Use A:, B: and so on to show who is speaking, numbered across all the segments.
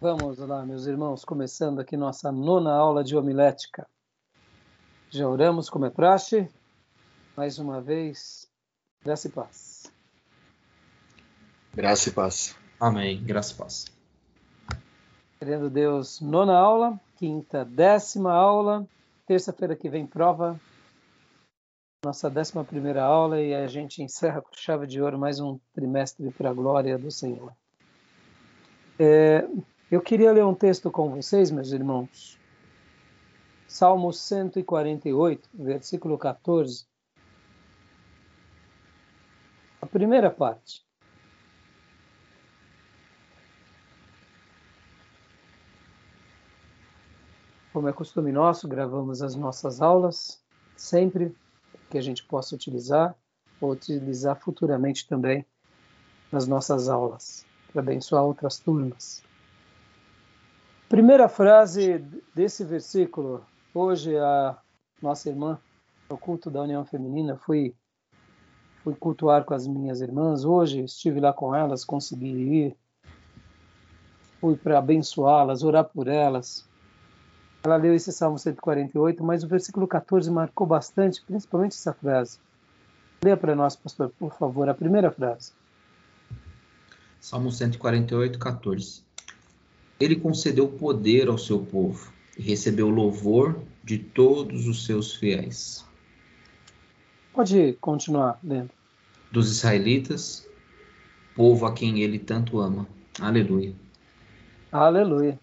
A: Vamos lá, meus irmãos, começando aqui nossa nona aula de homilética. Já oramos como é praxe. Mais uma vez, graça e paz.
B: Graça e paz.
C: Amém. Graça e paz.
A: Querendo Deus, nona aula, quinta, décima aula, terça-feira que vem prova, nossa décima primeira aula e a gente encerra com chave de ouro mais um trimestre para a glória do Senhor. É, eu queria ler um texto com vocês, meus irmãos. Salmo 148, versículo 14. A primeira parte. Como é costume nosso, gravamos as nossas aulas, sempre que a gente possa utilizar, ou utilizar futuramente também nas nossas aulas, para abençoar outras turmas. Primeira frase desse versículo. Hoje a nossa irmã, no culto da União Feminina, fui fui cultuar com as minhas irmãs. Hoje estive lá com elas, consegui ir. Fui para abençoá-las, orar por elas. Ela leu esse Salmo 148, mas o versículo 14 marcou bastante, principalmente essa frase. Leia para nós, pastor, por favor, a primeira frase.
C: Salmo 148, 14. Ele concedeu poder ao seu povo e recebeu louvor de todos os seus fiéis.
A: Pode continuar lendo.
C: Dos israelitas, povo a quem ele tanto ama. Aleluia.
A: Aleluia.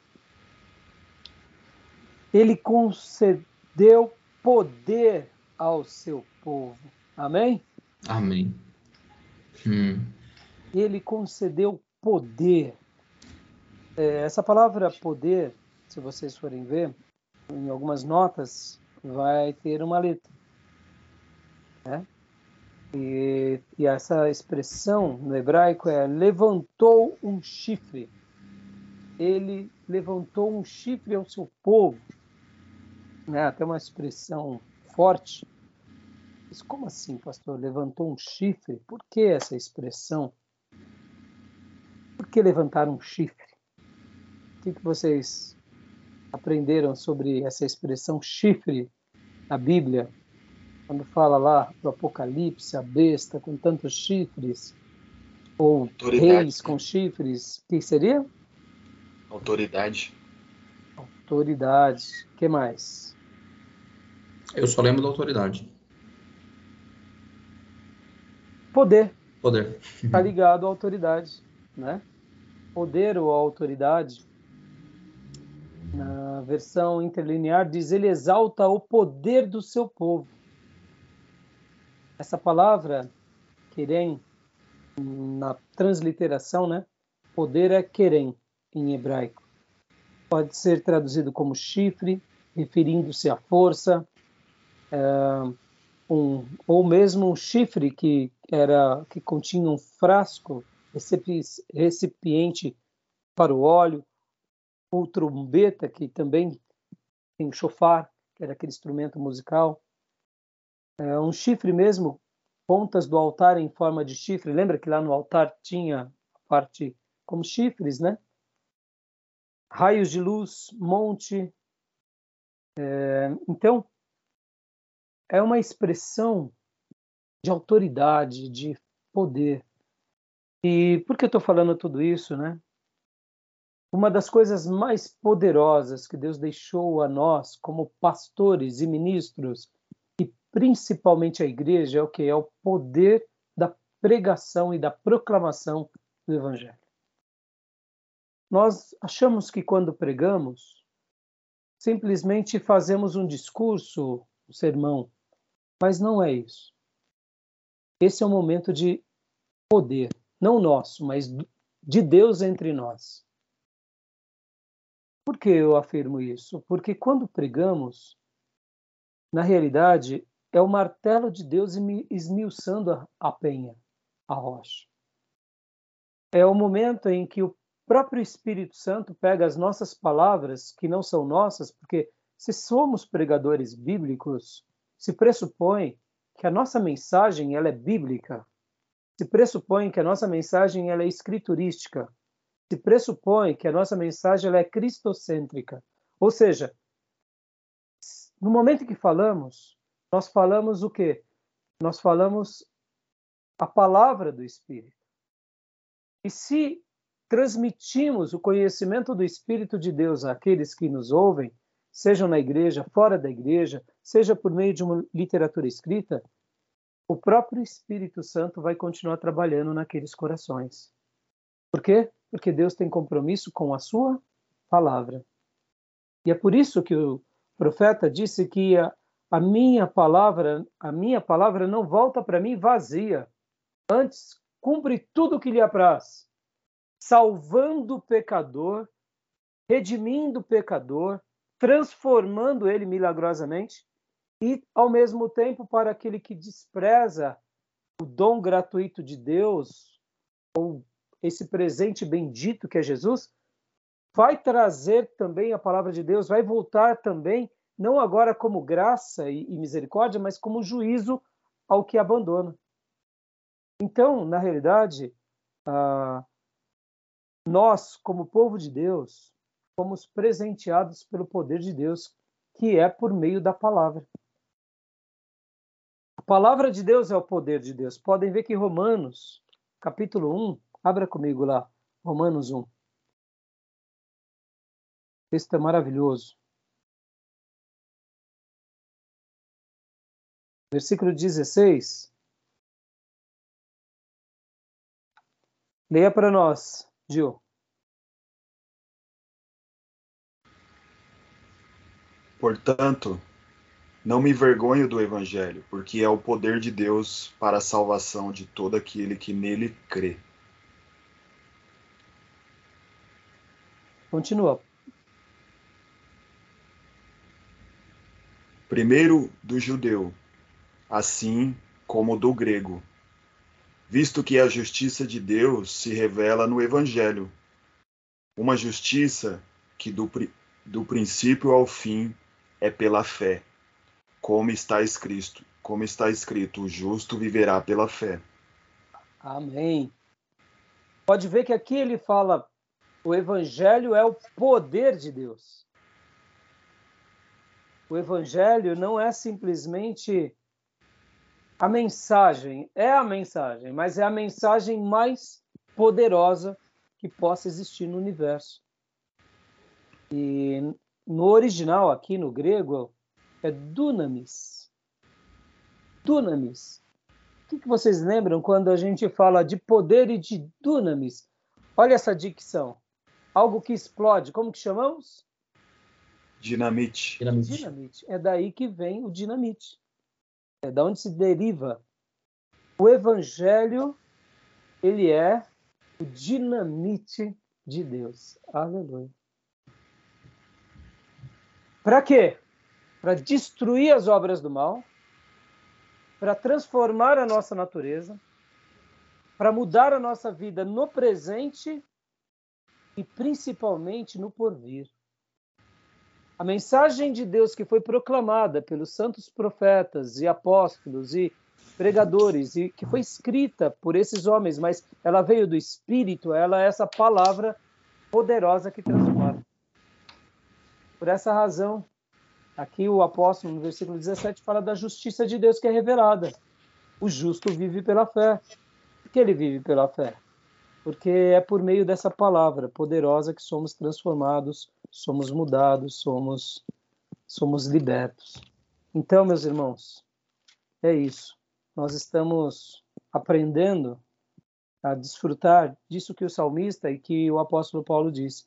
A: Ele concedeu poder ao seu povo. Amém?
C: Amém. Hum.
A: Ele concedeu poder essa palavra poder, se vocês forem ver, em algumas notas, vai ter uma letra. Né? E, e essa expressão no hebraico é levantou um chifre. Ele levantou um chifre ao seu povo. Né? Até uma expressão forte. Mas como assim, pastor? Levantou um chifre? Por que essa expressão? Por que levantar um chifre? Que, que vocês aprenderam sobre essa expressão chifre na Bíblia? Quando fala lá do Apocalipse, a besta com tantos chifres, ou Autoridade. reis com chifres, o que seria?
B: Autoridade.
A: Autoridade. que mais?
C: Eu só lembro da autoridade.
A: Poder.
C: Poder.
A: Está ligado à autoridade, né? Poder ou autoridade versão interlinear, diz: Ele exalta o poder do seu povo. Essa palavra, querem, na transliteração, né? Poder é querem, em hebraico. Pode ser traduzido como chifre, referindo-se à força, é, um, ou mesmo um chifre que era que continha um frasco, recipiente para o óleo, ou trombeta, que também tem chofar, que era aquele instrumento musical. É, um chifre mesmo, pontas do altar em forma de chifre. Lembra que lá no altar tinha a parte como chifres, né? Raios de luz, monte. É, então, é uma expressão de autoridade, de poder. E por que eu estou falando tudo isso, né? Uma das coisas mais poderosas que Deus deixou a nós, como pastores e ministros, e principalmente a igreja, é o que? É o poder da pregação e da proclamação do Evangelho. Nós achamos que quando pregamos, simplesmente fazemos um discurso, um sermão, mas não é isso. Esse é um momento de poder, não nosso, mas de Deus entre nós. Por que eu afirmo isso? Porque quando pregamos, na realidade, é o martelo de Deus esmiuçando a penha, a rocha. É o momento em que o próprio Espírito Santo pega as nossas palavras, que não são nossas, porque se somos pregadores bíblicos, se pressupõe que a nossa mensagem ela é bíblica, se pressupõe que a nossa mensagem ela é escriturística, se pressupõe que a nossa mensagem é cristocêntrica. Ou seja, no momento que falamos, nós falamos o quê? Nós falamos a palavra do Espírito. E se transmitimos o conhecimento do Espírito de Deus àqueles que nos ouvem, sejam na igreja, fora da igreja, seja por meio de uma literatura escrita, o próprio Espírito Santo vai continuar trabalhando naqueles corações. Por quê? Porque Deus tem compromisso com a sua palavra. E é por isso que o profeta disse que a, a minha palavra, a minha palavra não volta para mim vazia. Antes, cumpre tudo o que lhe apraz, salvando o pecador, redimindo o pecador, transformando ele milagrosamente e, ao mesmo tempo, para aquele que despreza o dom gratuito de Deus, ou esse presente bendito que é Jesus, vai trazer também a palavra de Deus, vai voltar também, não agora como graça e, e misericórdia, mas como juízo ao que abandona. Então, na realidade, ah, nós, como povo de Deus, fomos presenteados pelo poder de Deus, que é por meio da palavra. A palavra de Deus é o poder de Deus. Podem ver que Romanos, capítulo 1, abra comigo lá, Romanos 1. O texto é maravilhoso. Versículo 16. Leia para nós, Gil.
B: Portanto, não me vergonho do Evangelho, porque é o poder de Deus para a salvação de todo aquele que nele crê.
A: Continua.
B: Primeiro do judeu, assim como do grego, visto que a justiça de Deus se revela no Evangelho, uma justiça que do, do princípio ao fim é pela fé, como está escrito, como está escrito, o justo viverá pela fé.
A: Amém. Pode ver que aqui ele fala o evangelho é o poder de Deus. O evangelho não é simplesmente a mensagem, é a mensagem, mas é a mensagem mais poderosa que possa existir no universo. E no original, aqui no grego, é dunamis. Dunamis. O que, vocês lembram quando a gente fala de poder e de dunamis? Olha essa dicção. Algo que explode. Como que chamamos?
B: Dinamite.
A: Dinamite. dinamite. É daí que vem o dinamite. É da onde se deriva. O evangelho, ele é o dinamite de Deus. Aleluia. Para quê? Para destruir as obras do mal, para transformar a nossa natureza, para mudar a nossa vida no presente e principalmente no porvir. A mensagem de Deus que foi proclamada pelos santos profetas e apóstolos e pregadores e que foi escrita por esses homens, mas ela veio do Espírito, ela é essa palavra poderosa que transforma. Por essa razão, aqui o apóstolo, no versículo 17, fala da justiça de Deus que é revelada. O justo vive pela fé. Por que ele vive pela fé? Porque é por meio dessa palavra poderosa que somos transformados, somos mudados, somos, somos libertos. Então, meus irmãos, é isso. Nós estamos aprendendo a desfrutar disso que o salmista e que o apóstolo Paulo disse.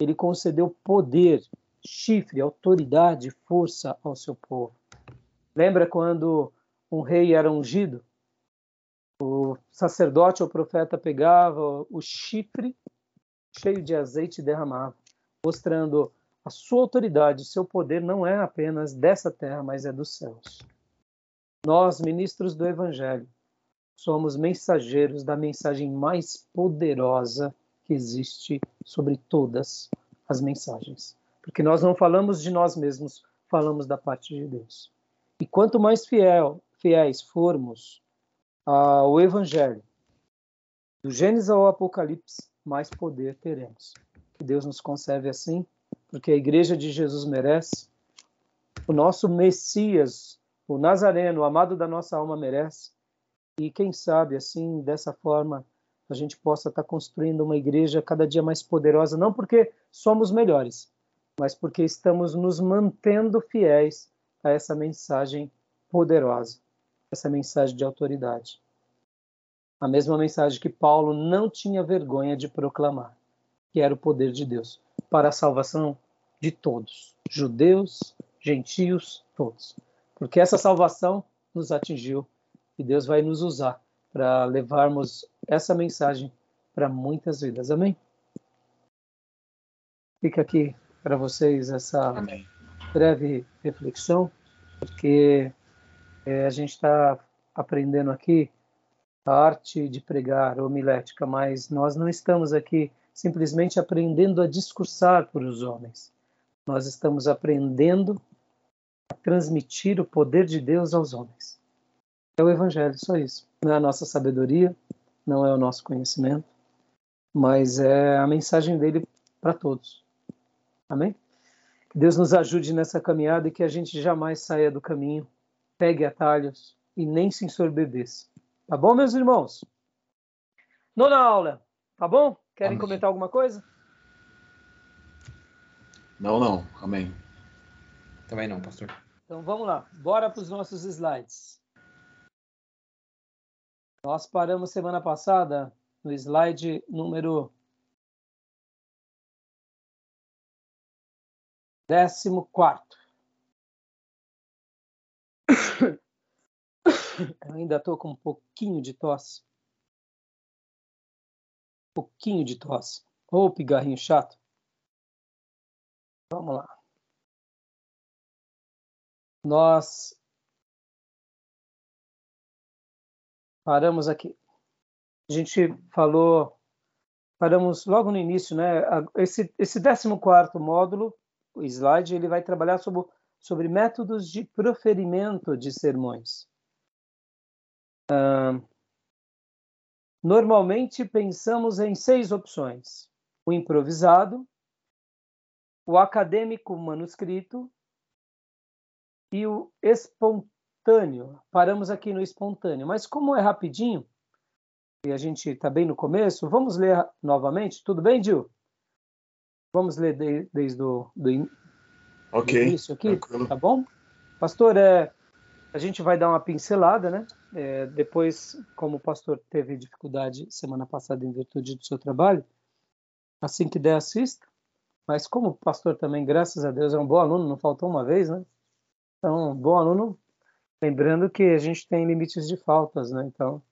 A: Ele concedeu poder chifre, autoridade, força ao seu povo. Lembra quando um rei era ungido? O sacerdote ou profeta pegava o chifre cheio de azeite e derramava, mostrando a sua autoridade, o seu poder não é apenas dessa terra, mas é dos céus. Nós, ministros do Evangelho, somos mensageiros da mensagem mais poderosa que existe sobre todas as mensagens. Porque nós não falamos de nós mesmos, falamos da parte de Deus. E quanto mais fiel, fiéis formos ao Evangelho, do Gênesis ao Apocalipse, mais poder teremos. Que Deus nos concede assim, porque a igreja de Jesus merece, o nosso Messias, o Nazareno, o amado da nossa alma merece. E quem sabe assim, dessa forma, a gente possa estar construindo uma igreja cada dia mais poderosa, não porque somos melhores, mas porque estamos nos mantendo fiéis a essa mensagem poderosa, essa mensagem de autoridade. A mesma mensagem que Paulo não tinha vergonha de proclamar, que era o poder de Deus para a salvação de todos, judeus, gentios, todos. Porque essa salvação nos atingiu e Deus vai nos usar para levarmos essa mensagem para muitas vidas. Amém? Fica aqui para vocês essa Amém. breve reflexão, porque é, a gente está aprendendo aqui a arte de pregar homilética, mas nós não estamos aqui simplesmente aprendendo a discursar para os homens. Nós estamos aprendendo a transmitir o poder de Deus aos homens. É o Evangelho, só isso. Não é a nossa sabedoria, não é o nosso conhecimento, mas é a mensagem dele para todos. Amém? Que Deus nos ajude nessa caminhada e que a gente jamais saia do caminho, pegue atalhos e nem se ensorbebeça. Tá bom, meus irmãos? Nona aula, tá bom? Querem Amém. comentar alguma coisa?
B: Não, não. Amém.
C: Também não, pastor.
A: Então vamos lá. Bora para os nossos slides. Nós paramos semana passada no slide número 14. Eu ainda estou com um pouquinho de tosse. Um pouquinho de tosse. Ô, oh, pigarrinho chato. Vamos lá. Nós paramos aqui. A gente falou, paramos logo no início, né? Esse, esse 14 módulo, o slide, ele vai trabalhar sobre, sobre métodos de proferimento de sermões. Normalmente pensamos em seis opções: o improvisado, o acadêmico manuscrito e o espontâneo. Paramos aqui no espontâneo, mas como é rapidinho e a gente está bem no começo, vamos ler novamente. Tudo bem, Gil? Vamos ler de, desde o do,
B: okay,
A: do início aqui, tranquilo. tá bom? Pastor, é, a gente vai dar uma pincelada, né? É, depois, como o pastor teve dificuldade semana passada em virtude do seu trabalho, assim que der, assista. Mas como o pastor também, graças a Deus, é um bom aluno, não faltou uma vez, né? Então, bom aluno, lembrando que a gente tem limites de faltas, né? Então,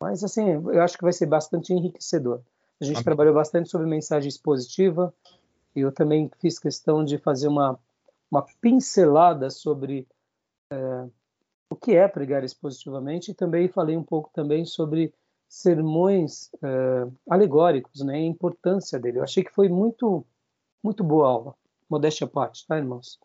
A: mas assim, eu acho que vai ser bastante enriquecedor. A gente Amém. trabalhou bastante sobre mensagem expositiva, e eu também fiz questão de fazer uma, uma pincelada sobre é, o que é pregar expositivamente, e também falei um pouco também sobre sermões é, alegóricos, né? A importância dele. Eu achei que foi muito muito boa aula, modéstia à parte, tá, irmãos?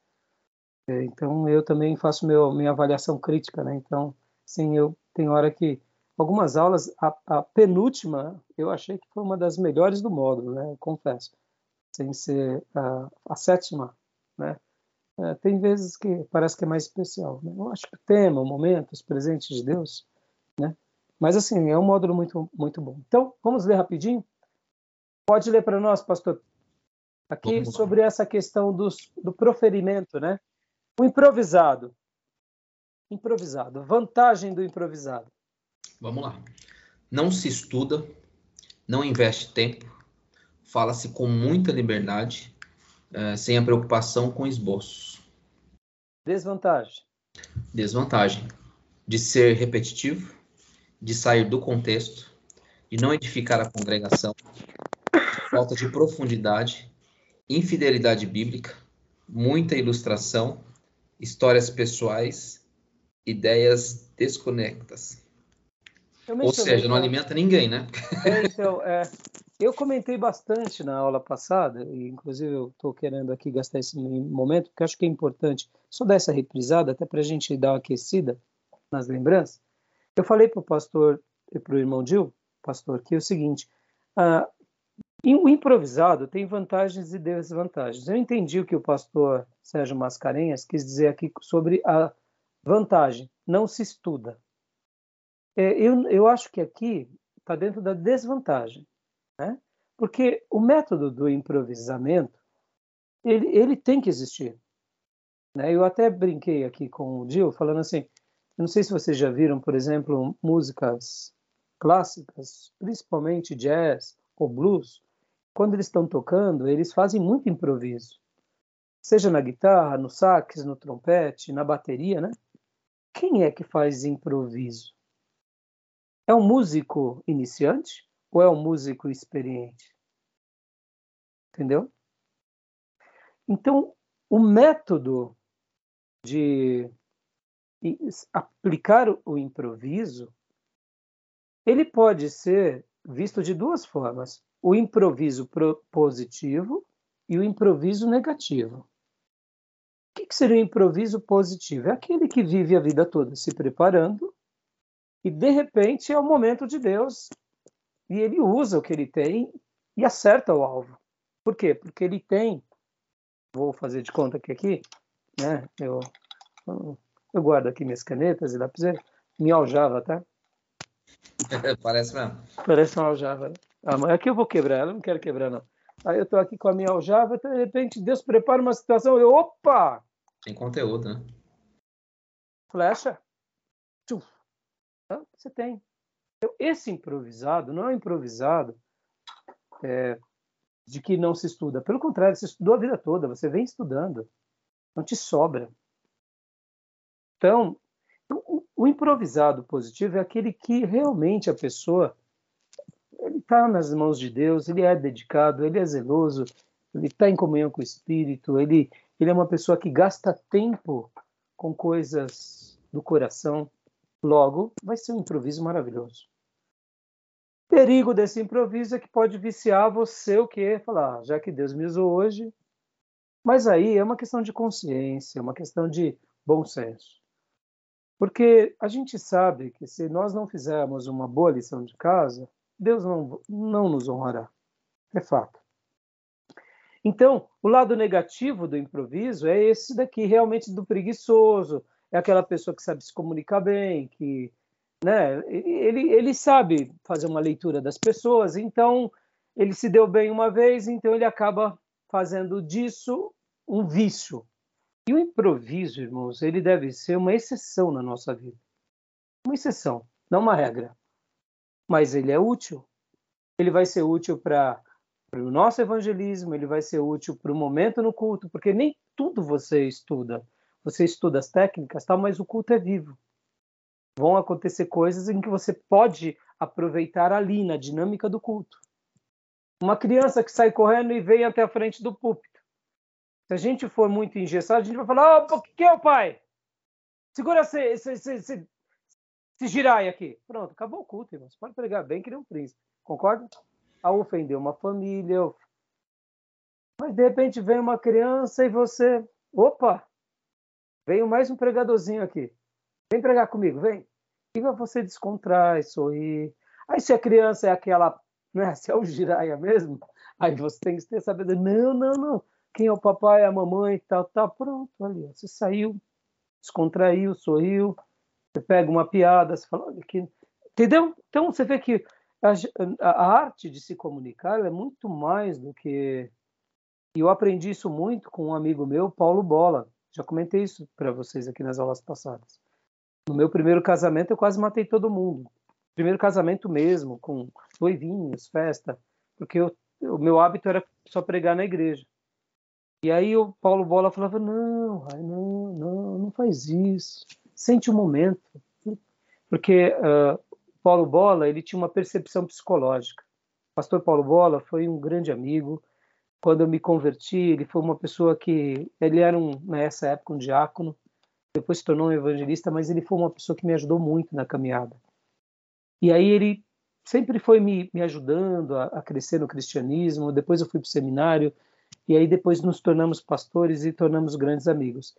A: É, então, eu também faço meu, minha avaliação crítica, né? Então, sim, eu tenho hora que algumas aulas, a, a, penúltima, eu achei que foi uma das melhores do módulo, né? Eu confesso, sem ser a, a sétima, né? É, tem vezes que parece que é mais especial. Né? Eu acho que o tema, o momento, os presentes de Deus, né? Mas assim, é um módulo muito muito bom. Então, vamos ler rapidinho. Pode ler para nós, pastor aqui sobre essa questão dos, do proferimento, né? O improvisado. Improvisado. Vantagem do improvisado.
C: Vamos lá. Não se estuda, não investe tempo, fala-se com muita liberdade, é, sem a preocupação com esboços.
A: Desvantagem.
C: Desvantagem. De ser repetitivo, de sair do contexto, de não edificar a congregação, falta de profundidade infidelidade bíblica, muita ilustração, histórias pessoais, ideias desconectas. Ou seja, não alimenta ninguém, né?
A: É, então, é, eu comentei bastante na aula passada, e inclusive eu estou querendo aqui gastar esse momento, porque acho que é importante só dar essa reprisada, até para a gente dar uma aquecida nas lembranças. Eu falei para o pastor e para o irmão Gil, pastor, que é o seguinte: ah, o improvisado tem vantagens e desvantagens. Eu entendi o que o pastor Sérgio Mascarenhas quis dizer aqui sobre a vantagem. Não se estuda. É, eu, eu acho que aqui está dentro da desvantagem, né? Porque o método do improvisamento ele, ele tem que existir. Né? Eu até brinquei aqui com o Gil, falando assim, não sei se vocês já viram, por exemplo, músicas clássicas, principalmente jazz ou blues, quando eles estão tocando, eles fazem muito improviso. Seja na guitarra, no sax, no trompete, na bateria, né? Quem é que faz improviso? É um músico iniciante ou é um músico experiente? Entendeu? Então, o método de aplicar o improviso, ele pode ser visto de duas formas: o improviso positivo e o improviso negativo. O que seria o improviso positivo? É aquele que vive a vida toda se preparando e de repente é o momento de Deus e ele usa o que ele tem e acerta o alvo. Por quê? Porque ele tem, vou fazer de conta que aqui, né? Eu, eu guardo aqui minhas canetas e lápis, me aljava, tá?
C: Parece mesmo.
A: Parece uma aljava. Né? Ah, aqui eu vou quebrar, ela não quero quebrar, não. Aí eu estou aqui com a minha aljava, de repente Deus prepara uma situação, eu, opa!
C: Tem conteúdo, né?
A: Flecha. Tchuf. Você tem. Então, esse improvisado não é improvisado é, de que não se estuda. Pelo contrário, você estudou a vida toda, você vem estudando. Não te sobra. Então, o improvisado positivo é aquele que realmente a pessoa ele está nas mãos de Deus, ele é dedicado, ele é zeloso, ele está em comunhão com o Espírito, ele, ele é uma pessoa que gasta tempo com coisas do coração. Logo, vai ser um improviso maravilhoso. Perigo desse improviso é que pode viciar você o quê? Falar, ah, já que Deus me usou hoje. Mas aí é uma questão de consciência, é uma questão de bom senso. Porque a gente sabe que se nós não fizermos uma boa lição de casa, Deus não, não nos honrará. É fato. Então, o lado negativo do improviso é esse daqui, realmente do preguiçoso. É aquela pessoa que sabe se comunicar bem, que né, ele, ele sabe fazer uma leitura das pessoas, então ele se deu bem uma vez, então ele acaba fazendo disso um vício. E o improviso, irmãos, ele deve ser uma exceção na nossa vida. Uma exceção, não uma regra mas ele é útil. Ele vai ser útil para o nosso evangelismo, ele vai ser útil para o momento no culto, porque nem tudo você estuda. Você estuda as técnicas, tal, mas o culto é vivo. Vão acontecer coisas em que você pode aproveitar ali na dinâmica do culto. Uma criança que sai correndo e vem até a frente do púlpito. Se a gente for muito engessado, a gente vai falar: oh, o que é o pai? Segura esse, esse, esse, se girai aqui. Pronto, acabou o culto, irmão. Você pode pregar bem que é um príncipe. Concorda? A ofender uma família. Mas de repente vem uma criança e você. Opa! Veio mais um pregadorzinho aqui. Vem pregar comigo, vem. E você descontrai, sorrir. Aí se a criança é aquela, né, se é o giraia mesmo, aí você tem que ter sabedoria. Não, não, não. Quem é o papai, a mamãe, tal, tal. Pronto, ali. Você saiu, descontraiu, sorriu, você pega uma piada, você fala, olha que. Entendeu? Então você vê que a, a arte de se comunicar é muito mais do que. E eu aprendi isso muito com um amigo meu, Paulo Bola. Já comentei isso para vocês aqui nas aulas passadas. No meu primeiro casamento, eu quase matei todo mundo. Primeiro casamento mesmo, com noivinhos, festa, porque eu, o meu hábito era só pregar na igreja. E aí o Paulo Bola falava: não, não, não, não faz isso sente o momento. Porque uh, Paulo Bola ele tinha uma percepção psicológica. O pastor Paulo Bola foi um grande amigo. Quando eu me converti, ele foi uma pessoa que ele era um nessa época um diácono, depois se tornou um evangelista, mas ele foi uma pessoa que me ajudou muito na caminhada. E aí ele sempre foi me, me ajudando a, a crescer no cristianismo. Depois eu fui para o seminário e aí depois nos tornamos pastores e tornamos grandes amigos.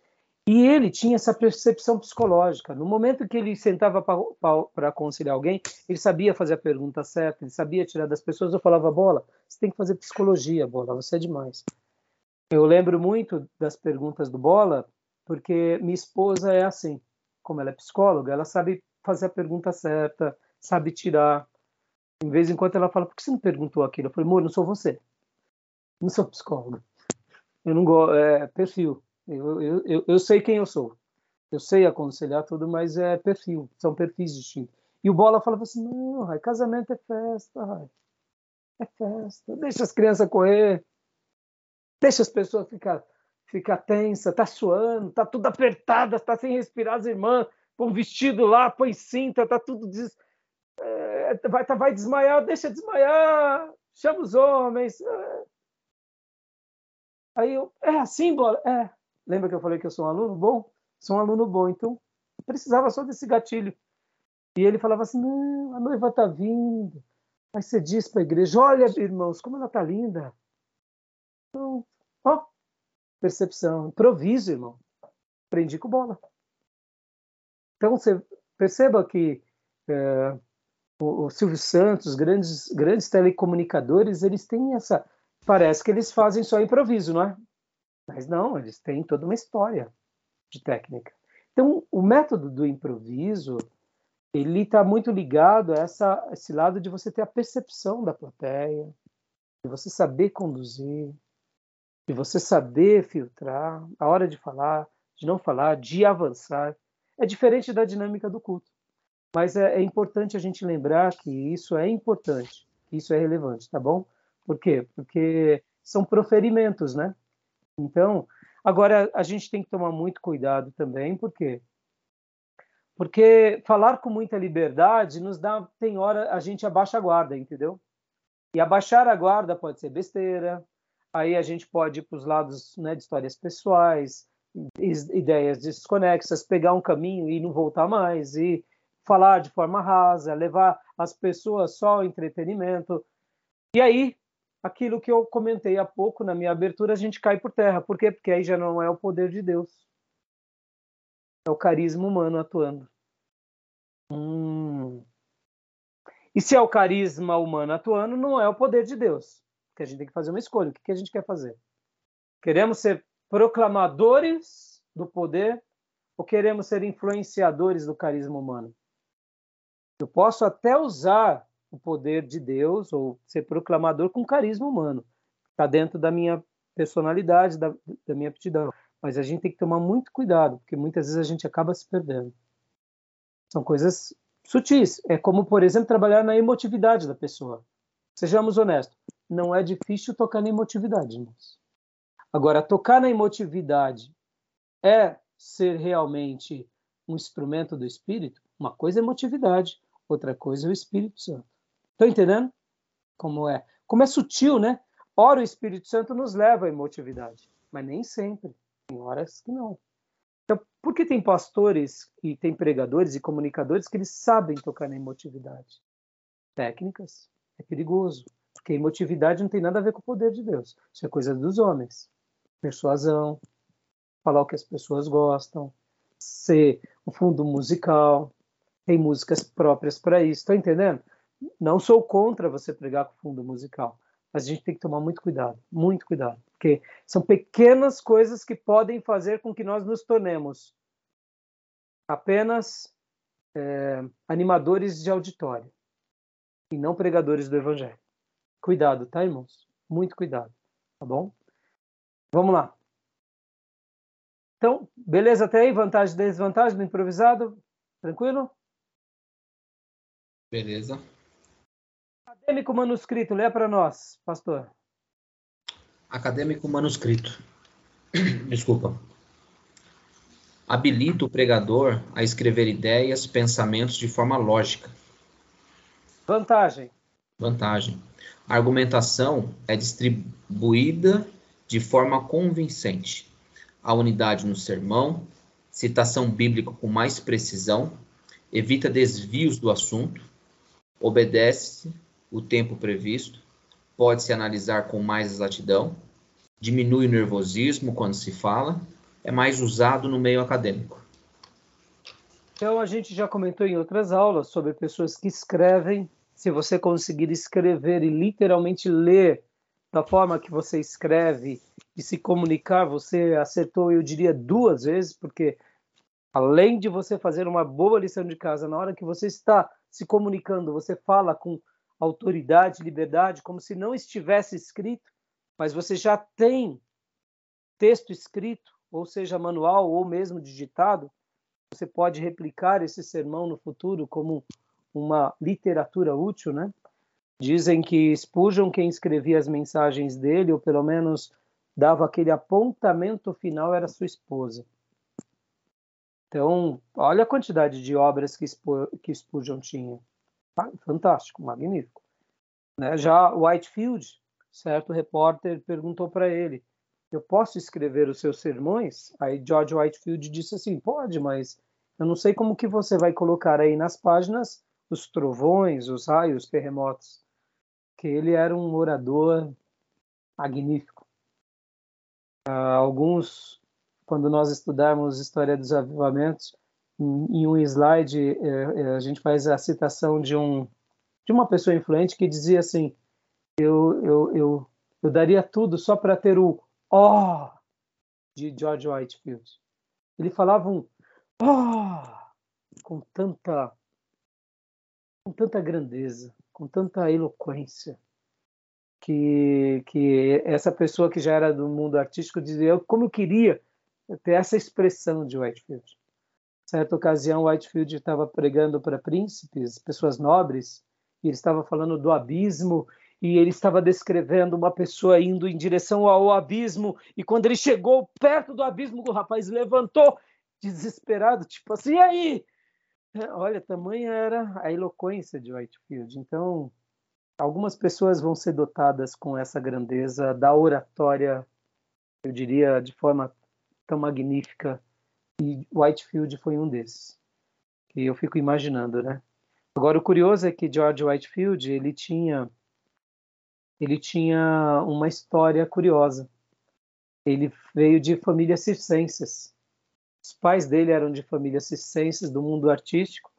A: E ele tinha essa percepção psicológica. No momento que ele sentava para aconselhar alguém, ele sabia fazer a pergunta certa, ele sabia tirar das pessoas. Eu falava, Bola, você tem que fazer psicologia, Bola, você é demais. Eu lembro muito das perguntas do Bola, porque minha esposa é assim. Como ela é psicóloga, ela sabe fazer a pergunta certa, sabe tirar. Em vez em quando ela fala, por que você não perguntou aquilo? Eu falei, amor, não sou você. Não sou psicóloga. Eu não gosto, é perfil. Eu, eu, eu, eu, sei quem eu sou. Eu sei aconselhar tudo, mas é perfil. São perfis distintos. E o Bola falava assim, não, Rai, casamento é festa, Rai. É festa. Deixa as crianças correr. Deixa as pessoas ficar, ficar tensa, tá suando, tá tudo apertada, tá sem respirar as irmãs, põe vestido lá, põe cinta, tá tudo des... É, vai, tá, vai desmaiar, deixa desmaiar, chama os homens. É. Aí eu, é assim, bola? É. Lembra que eu falei que eu sou um aluno bom? Sou um aluno bom, então precisava só desse gatilho. E ele falava assim: não, a noiva tá vindo. Aí você diz para a igreja: olha, irmãos, como ela tá linda. Então, ó, percepção, improviso, irmão. Aprendi com bola. Então, você perceba que é, o, o, Silvio Santos, grandes, grandes telecomunicadores, eles têm essa. Parece que eles fazem só improviso, não é? Mas não, eles têm toda uma história de técnica. Então, o método do improviso, ele está muito ligado a essa, esse lado de você ter a percepção da plateia, de você saber conduzir, de você saber filtrar, a hora de falar, de não falar, de avançar. É diferente da dinâmica do culto. Mas é, é importante a gente lembrar que isso é importante, que isso é relevante, tá bom? Por quê? Porque são proferimentos, né? Então, agora a gente tem que tomar muito cuidado também, por quê? Porque falar com muita liberdade nos dá, tem hora a gente abaixa a guarda, entendeu? E abaixar a guarda pode ser besteira, aí a gente pode ir para os lados né, de histórias pessoais, ideias desconexas, pegar um caminho e não voltar mais, e falar de forma rasa, levar as pessoas só ao entretenimento. E aí, aquilo que eu comentei há pouco na minha abertura, a gente cai por terra. Por quê? Porque aí já não é o poder de Deus. É o carisma humano atuando. Hum. E se é o carisma humano atuando, não é o poder de Deus. Porque a gente tem que fazer uma escolha. O que a gente quer fazer? Queremos ser proclamadores do poder ou queremos ser influenciadores do carisma humano? Eu posso até usar o poder de Deus ou ser proclamador com carisma humano. Está dentro da minha personalidade, da, da minha aptidão. Mas a gente tem que tomar muito cuidado, porque muitas vezes a gente acaba se perdendo. São coisas sutis. É como, por exemplo, trabalhar na emotividade da pessoa. Sejamos honestos não é difícil tocar na emotividade, irmãos. Agora, tocar na emotividade é ser realmente um instrumento do Espírito? Uma coisa é emotividade, outra coisa é o Espírito Santo. Estão entendendo como é? Como é sutil, né? Ora, o Espírito Santo nos leva à emotividade, mas nem sempre. Tem horas que não. Então, por que tem pastores e tem pregadores e comunicadores que eles sabem tocar na emotividade? Técnicas. É perigoso. Porque emotividade não tem nada a ver com o poder de Deus. Isso é coisa dos homens. Persuasão, falar o que as pessoas gostam, ser um fundo musical, tem músicas próprias para isso. Está entendendo? Não sou contra você pregar com fundo musical, mas a gente tem que tomar muito cuidado, muito cuidado, porque são pequenas coisas que podem fazer com que nós nos tornemos apenas é, animadores de auditório e não pregadores do evangelho. Cuidado, tá, irmãos? Muito cuidado, tá bom? Vamos lá. Então, beleza até aí? Vantagem e desvantagem do improvisado? Tranquilo?
C: Beleza.
A: Acadêmico manuscrito, lê para nós, pastor.
C: Acadêmico manuscrito. Desculpa. Habilita o pregador a escrever ideias, pensamentos de forma lógica.
A: Vantagem.
C: Vantagem. A argumentação é distribuída de forma convincente. A unidade no sermão, citação bíblica com mais precisão, evita desvios do assunto, obedece o tempo previsto, pode-se analisar com mais exatidão, diminui o nervosismo quando se fala, é mais usado no meio acadêmico?
A: Então, a gente já comentou em outras aulas sobre pessoas que escrevem. Se você conseguir escrever e literalmente ler da forma que você escreve e se comunicar, você acertou, eu diria, duas vezes, porque além de você fazer uma boa lição de casa, na hora que você está se comunicando, você fala com autoridade, liberdade, como se não estivesse escrito, mas você já tem texto escrito, ou seja, manual ou mesmo digitado, você pode replicar esse sermão no futuro como uma literatura útil, né? Dizem que Spurgeon, quem escrevia as mensagens dele, ou pelo menos dava aquele apontamento final, era sua esposa. Então, olha a quantidade de obras que, que Spurgeon tinha. Fantástico, magnífico. Né? Já Whitefield, certo repórter perguntou para ele: Eu posso escrever os seus sermões? Aí George Whitefield disse assim: Pode, mas eu não sei como que você vai colocar aí nas páginas os trovões, os raios, os terremotos. Que ele era um orador magnífico. Uh, alguns, quando nós estudarmos história dos avivamentos, em, em um slide eh, eh, a gente faz a citação de um de uma pessoa influente que dizia assim: eu, eu, eu, eu daria tudo só para ter o ó oh! de George Whitefield. Ele falava um ó oh! com tanta com tanta grandeza, com tanta eloquência, que, que essa pessoa que já era do mundo artístico dizia como eu queria ter essa expressão de Whitefield. Certa ocasião, Whitefield estava pregando para príncipes, pessoas nobres, e ele estava falando do abismo e ele estava descrevendo uma pessoa indo em direção ao abismo e quando ele chegou perto do abismo o rapaz levantou desesperado tipo assim e aí olha tamanha era a eloquência de Whitefield então algumas pessoas vão ser dotadas com essa grandeza da oratória eu diria de forma tão magnífica e Whitefield foi um desses que eu fico imaginando né Agora o curioso é que George Whitefield ele tinha ele tinha uma história curiosa. Ele veio de famílias circenses. Os pais dele eram de famílias circenses do mundo artístico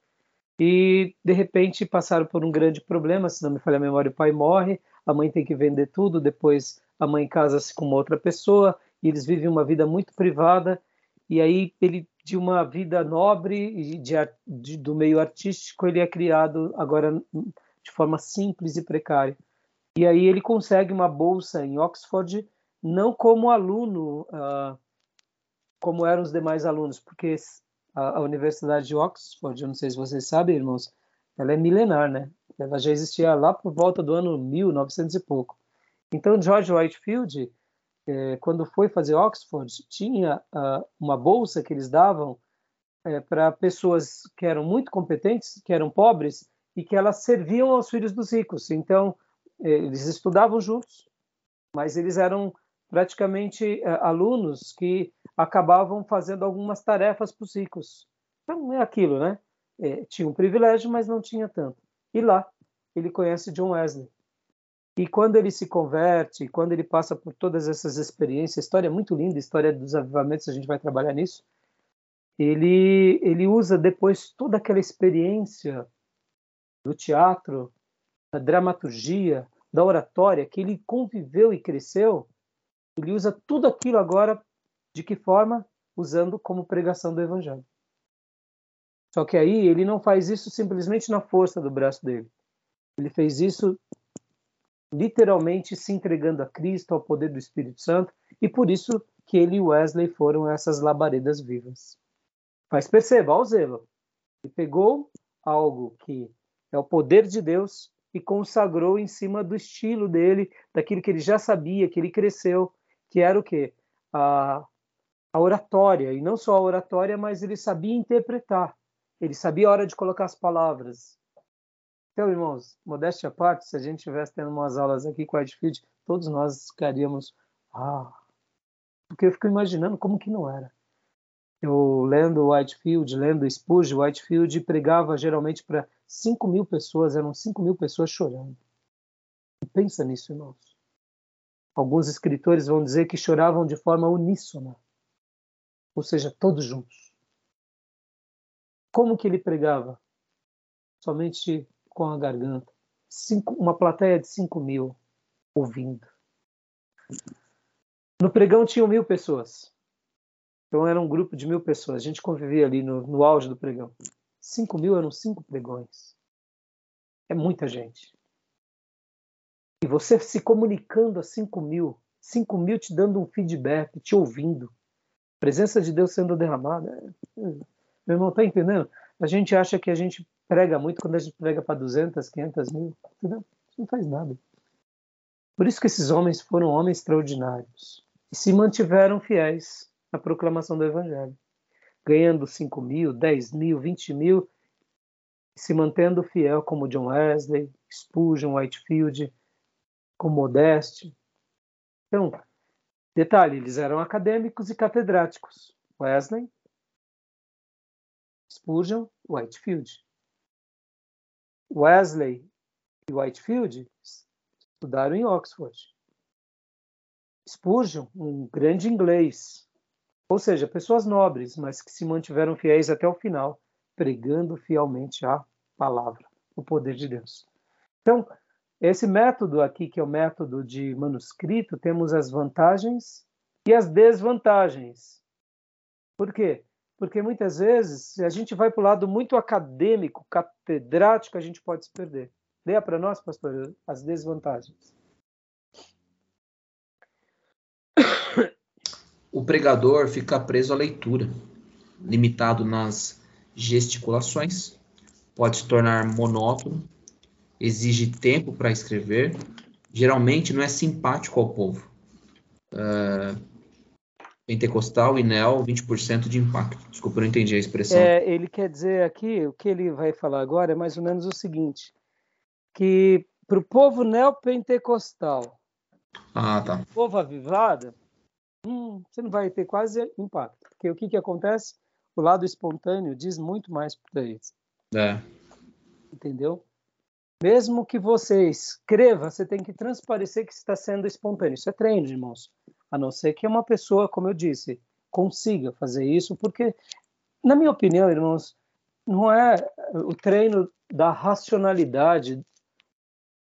A: e de repente passaram por um grande problema, se não me falha a memória, o pai morre, a mãe tem que vender tudo, depois a mãe casa-se com outra pessoa e eles vivem uma vida muito privada e aí ele de uma vida nobre e de, de, do meio artístico ele é criado agora de forma simples e precária. E aí ele consegue uma bolsa em Oxford não como aluno uh, como eram os demais alunos porque a, a, Universidade de Oxford eu não sei se vocês sabem irmãos ela é milenar né ela já existia lá por volta do ano 1900 e pouco então George Whitefield é, quando foi fazer Oxford, tinha uma bolsa que eles davam é, para pessoas que eram muito competentes, que eram pobres, e que elas serviam aos filhos dos ricos. Então, é, eles estudavam juntos, mas eles eram praticamente é, alunos que acabavam fazendo algumas tarefas para os ricos. Então, é aquilo, né? É, tinha um privilégio, mas não tinha tanto. E lá, ele conhece John Wesley. E quando ele se converte, quando ele passa por todas essas experiências, história é muito linda, história dos avivamentos, a gente vai trabalhar nisso. Ele ele usa depois toda aquela experiência do teatro, da dramaturgia, da oratória que ele conviveu e cresceu, ele usa tudo aquilo agora de que forma? Usando como pregação do evangelho. Só que aí ele não faz isso simplesmente na força do braço dele. Ele fez isso literalmente se entregando a Cristo, ao poder do Espírito Santo, e por isso que ele e Wesley foram essas labaredas vivas. Mas perceba, ao zelo, ele pegou algo que é o poder de Deus e consagrou em cima do estilo dele, daquilo que ele já sabia, que ele cresceu, que era o quê? A, a oratória, e não só a oratória, mas ele sabia interpretar, ele sabia a hora de colocar as palavras, então, irmãos, modéstia à parte, se a gente tivesse tendo umas aulas aqui com a Edfield, todos nós ficaríamos, ah, porque eu fico imaginando como que não era. Eu lendo Whitefield, lendo Spurgeon, Whitefield pregava geralmente para 5 mil pessoas, eram 5 mil pessoas chorando. Pensa nisso, irmãos. Alguns escritores vão dizer que choravam de forma uníssona. ou seja, todos juntos. Como que ele pregava? Somente com a garganta. Cinco, uma plateia de 5 mil ouvindo. No pregão tinham mil pessoas. Então era um grupo de mil pessoas. A gente convivia ali no, no auge do pregão. Cinco mil eram cinco pregões. É muita gente. E você se comunicando a cinco mil, cinco mil te dando um feedback, te ouvindo, presença de Deus sendo derramada. É, é, meu irmão, tá entendendo? A gente acha que a gente prega muito quando a gente prega para 200, 500 mil. Entendeu? Não faz nada. Por isso que esses homens foram homens extraordinários e se mantiveram fiéis na proclamação do Evangelho, ganhando 5 mil, 10 mil, 20 mil, se mantendo fiel como John Wesley, Spurgeon, Whitefield, com Modeste. Então, detalhe, eles eram acadêmicos e catedráticos. Wesley, Spurgeon, Whitefield. Wesley e Whitefield estudaram em Oxford. Spurgeon, um grande inglês, ou seja, pessoas nobres, mas que se mantiveram fiéis até o final, pregando fielmente a palavra, o poder de Deus. Então, esse método aqui, que é o método de manuscrito, temos as vantagens e as desvantagens. Por quê? Porque muitas vezes, se a gente vai para o lado muito acadêmico, catedrático, a gente pode se perder. Leia para nós, pastor, as desvantagens.
C: O pregador fica preso à leitura, limitado nas gesticulações, pode se tornar monótono exige tempo para escrever, geralmente não é simpático ao povo. Uh, pentecostal e neo, 20% de impacto. Desculpa, eu não entendi a expressão.
A: É, ele quer dizer aqui, o que ele vai falar agora é mais ou menos o seguinte, que para o povo neopentecostal,
C: ah, tá.
A: o povo avivado, hum, você não vai ter quase impacto. Porque o que, que acontece? O lado espontâneo diz muito mais para eles.
C: É.
A: Entendeu? Mesmo que você escreva, você tem que transparecer que está sendo espontâneo. Isso é treino, irmãos. A não ser que uma pessoa, como eu disse, consiga fazer isso, porque, na minha opinião, irmãos, não é o treino da racionalidade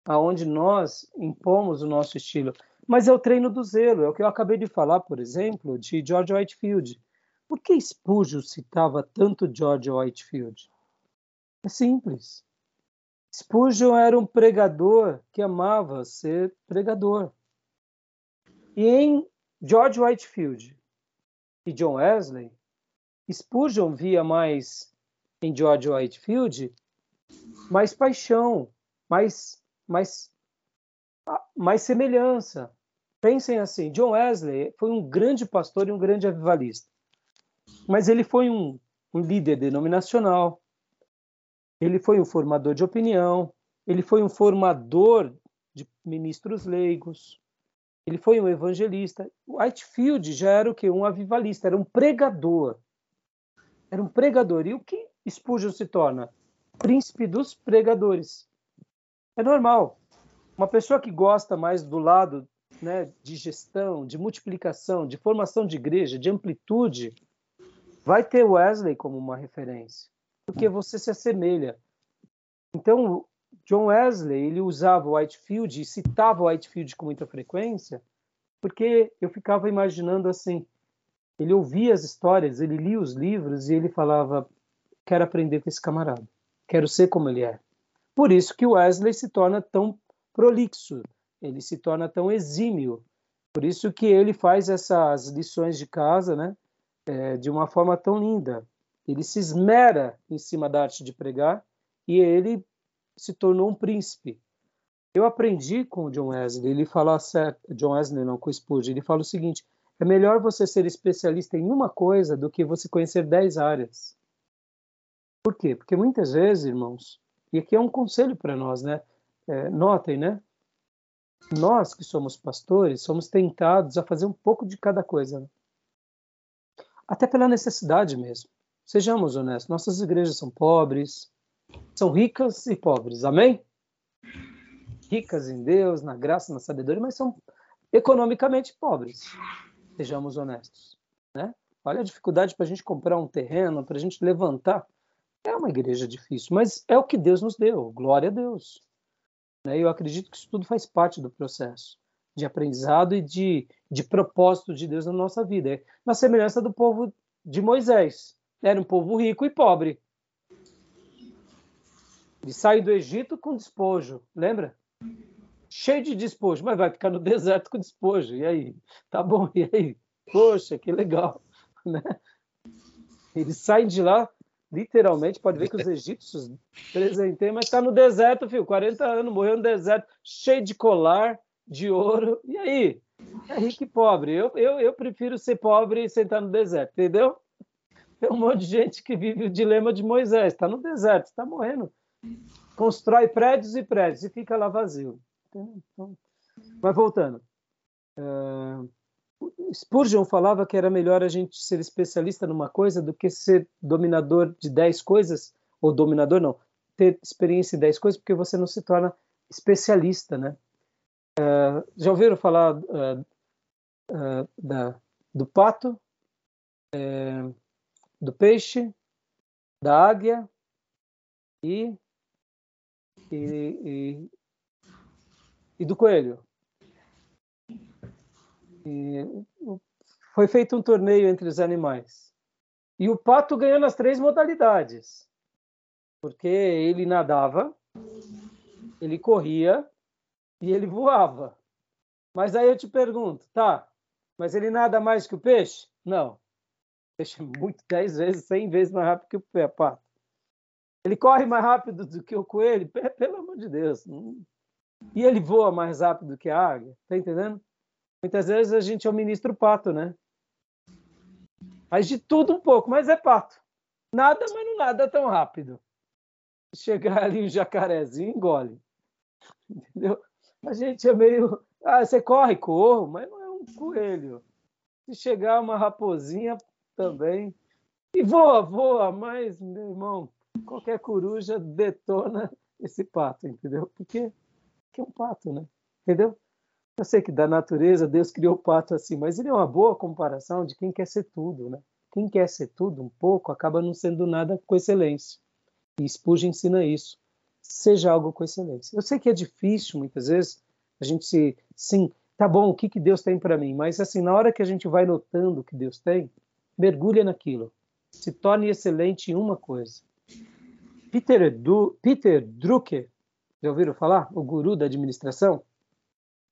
A: aonde nós impomos o nosso estilo, mas é o treino do zelo. É o que eu acabei de falar, por exemplo, de George Whitefield. Por que Spurgeon citava tanto George Whitefield? É simples. Spurgeon era um pregador que amava ser pregador. E em George Whitefield e John Wesley, Spurgeon via mais em George Whitefield mais paixão, mais, mais, mais semelhança. Pensem assim, John Wesley foi um grande pastor e um grande avivalista, mas ele foi um, um líder denominacional, ele foi um formador de opinião, ele foi um formador de ministros leigos, ele foi um evangelista. Whitefield já era o que? Um avivalista, era um pregador. Era um pregador. E o que Spurgeon se torna? Príncipe dos pregadores. É normal. Uma pessoa que gosta mais do lado né, de gestão, de multiplicação, de formação de igreja, de amplitude, vai ter Wesley como uma referência porque você se assemelha. Então, John Wesley, ele usava Whitefield e citava Whitefield com muita frequência, porque eu ficava imaginando assim, ele ouvia as histórias, ele lia os livros e ele falava, quero aprender com esse camarada, quero ser como ele é. Por isso que Wesley se torna tão prolixo, ele se torna tão exímio. Por isso que ele faz essas lições de casa, né, é, de uma forma tão linda. Ele se esmera em cima da arte de pregar e ele se tornou um príncipe. Eu aprendi com o John Wesley, ele fala certo, John Wesley não, com o Spurgeon, ele fala o seguinte, é melhor você ser especialista em uma coisa do que você conhecer dez áreas. Por quê? Porque muitas vezes, irmãos, e aqui é um conselho para nós, né? É, notem, né? Nós que somos pastores, somos tentados a fazer um pouco de cada coisa. Né? Até pela necessidade mesmo. Sejamos honestos, nossas igrejas são pobres, são ricas e pobres, amém? Ricas em Deus, na graça, na sabedoria, mas são economicamente pobres. Sejamos honestos, né? Olha a dificuldade para a gente comprar um terreno, para a gente levantar. É uma igreja difícil, mas é o que Deus nos deu. Glória a Deus. Né? Eu acredito que isso tudo faz parte do processo de aprendizado e de, de propósito de Deus na nossa vida. Na semelhança do povo de Moisés. Era um povo rico e pobre. Eles saem do Egito com despojo, lembra? Cheio de despojo, mas vai ficar no deserto com despojo. E aí? Tá bom, e aí? Poxa, que legal. Né? Eles saem de lá, literalmente, pode ver que os egípcios presentei, mas está no deserto, filho, 40 anos, morreu no deserto, cheio de colar, de ouro. E aí? É rico e pobre. Eu, eu, eu prefiro ser pobre e sentar no deserto, entendeu? Tem um monte de gente que vive o dilema de Moisés. Está no deserto, está morrendo. Constrói prédios e prédios e fica lá vazio. Então, mas voltando. Uh, Spurgeon falava que era melhor a gente ser especialista numa coisa do que ser dominador de dez coisas, ou dominador não, ter experiência em dez coisas, porque você não se torna especialista, né? Uh, já ouviram falar uh, da, do pato, do peixe, da águia e, e, e, e do coelho? E foi feito um torneio entre os animais. E o pato ganhou nas três modalidades. Porque ele nadava, ele corria e ele voava. Mas aí eu te pergunto, tá, mas ele nada mais que o peixe? Não. É muito, dez vezes, cem vezes mais rápido que o pé, pato. Ele corre mais rápido do que o coelho? Pelo amor de Deus. E ele voa mais rápido do que a águia? Tá entendendo? Muitas vezes a gente é o ministro pato, né? Faz de tudo um pouco, mas é pato. Nada, mas não nada tão rápido. Chegar ali um jacarezinho, engole. Entendeu? a gente é meio. Ah, você corre, corro, mas não é um coelho. Se chegar uma raposinha também. E voa, voa, mas, meu irmão, qualquer coruja detona esse pato, entendeu? Porque, porque é um pato, né? Entendeu? Eu sei que da natureza Deus criou o pato assim, mas ele é uma boa comparação de quem quer ser tudo, né? Quem quer ser tudo um pouco acaba não sendo nada com excelência. E Spurgeon ensina isso. Seja algo com excelência. Eu sei que é difícil muitas vezes a gente se, sim, tá bom, o que, que Deus tem para mim? Mas assim, na hora que a gente vai notando o que Deus tem, mergulha naquilo. Se torne excelente em uma coisa. Peter, du, Peter Drucker, já ouviram falar? O guru da administração?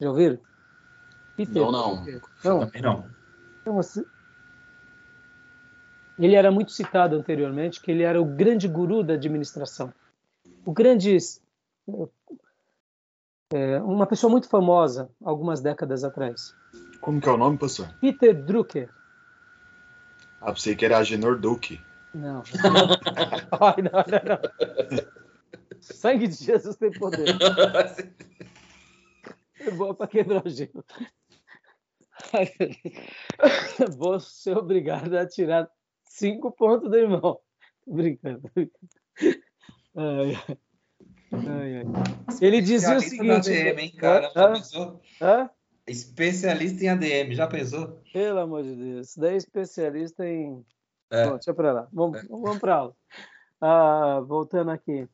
A: Já ouviram?
B: Peter não, não.
C: Não? Também não.
A: Então, assim, ele era muito citado anteriormente, que ele era o grande guru da administração. O grande é, uma pessoa muito famosa algumas décadas atrás.
B: Como que é o nome, pastor?
A: Peter Drucker.
B: Ah, pensei que era Agenor Duque.
A: Não. Ai, não, não, não. Sangue de Jesus tem poder. É boa para quebrar o gelo. Vou ser obrigado a tirar cinco pontos do irmão. brincando. Ai, ai, ai. Ele dizia o seguinte.
C: ADM, hein, cara? Já pensou? Hã? Especialista em ADM, já pensou?
A: Pelo amor de Deus. daí especialista em. É. Bom, deixa para lá. Vamos, é. vamos para aula. Ah, voltando aqui.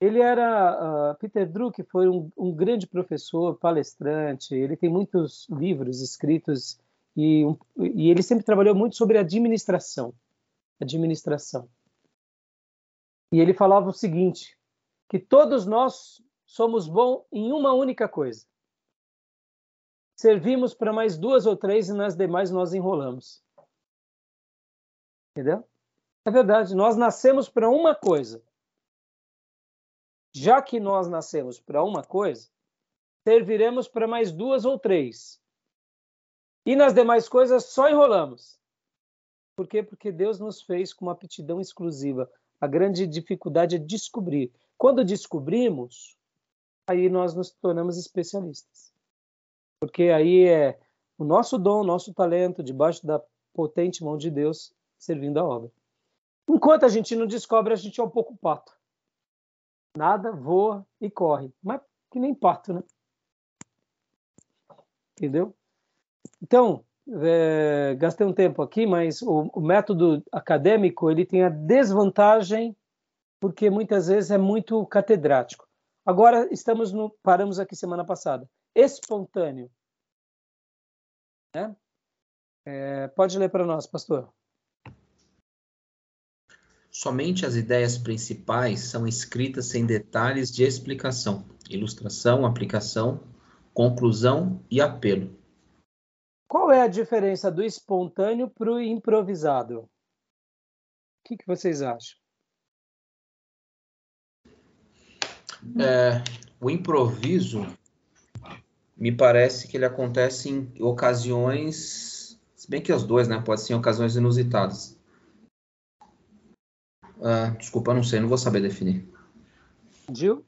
A: Ele era. Uh, Peter Druck foi um, um, grande professor, palestrante. Ele tem muitos livros escritos e, um, e ele sempre trabalhou muito sobre administração. Administração. E ele falava o seguinte: que todos nós somos bons em uma única coisa. Servimos para mais duas ou três e nas demais nós enrolamos. Entendeu? É verdade, nós nascemos para uma coisa. Já que nós nascemos para uma coisa, serviremos para mais duas ou três. E nas demais coisas só enrolamos. Por quê? Porque Deus nos fez com uma aptidão exclusiva. A grande dificuldade é descobrir. Quando descobrimos, aí nós nos tornamos especialistas. Porque aí é o nosso dom, o nosso talento, debaixo da potente mão de Deus, servindo a obra. Enquanto a gente não descobre, a gente é um pouco pato. Nada, voa e corre. Mas que nem pato, né? Entendeu? Então, é, gastei um tempo aqui, mas o, o, método acadêmico ele tem a desvantagem porque muitas vezes é muito catedrático. Agora estamos no paramos aqui semana passada. Espontâneo. Né? É, pode ler para nós, pastor.
C: Somente as ideias principais são escritas sem detalhes de explicação, ilustração, aplicação, conclusão e apelo.
A: Qual é a diferença do espontâneo para o improvisado? O que, que vocês acham?
C: É, o improviso me parece que ele acontece em ocasiões, se bem que os dois, né? Pode ser em ocasiões inusitadas. Uh, desculpa, não sei, não vou saber definir.
A: Gil?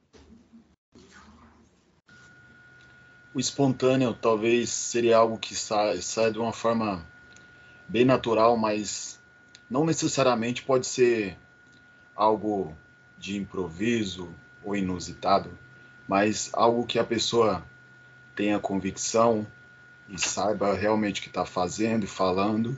B: O espontâneo talvez seria algo que sai, sai de uma forma bem natural, mas não necessariamente pode ser algo de improviso ou inusitado, mas algo que a pessoa tenha convicção e saiba realmente o que está fazendo e falando,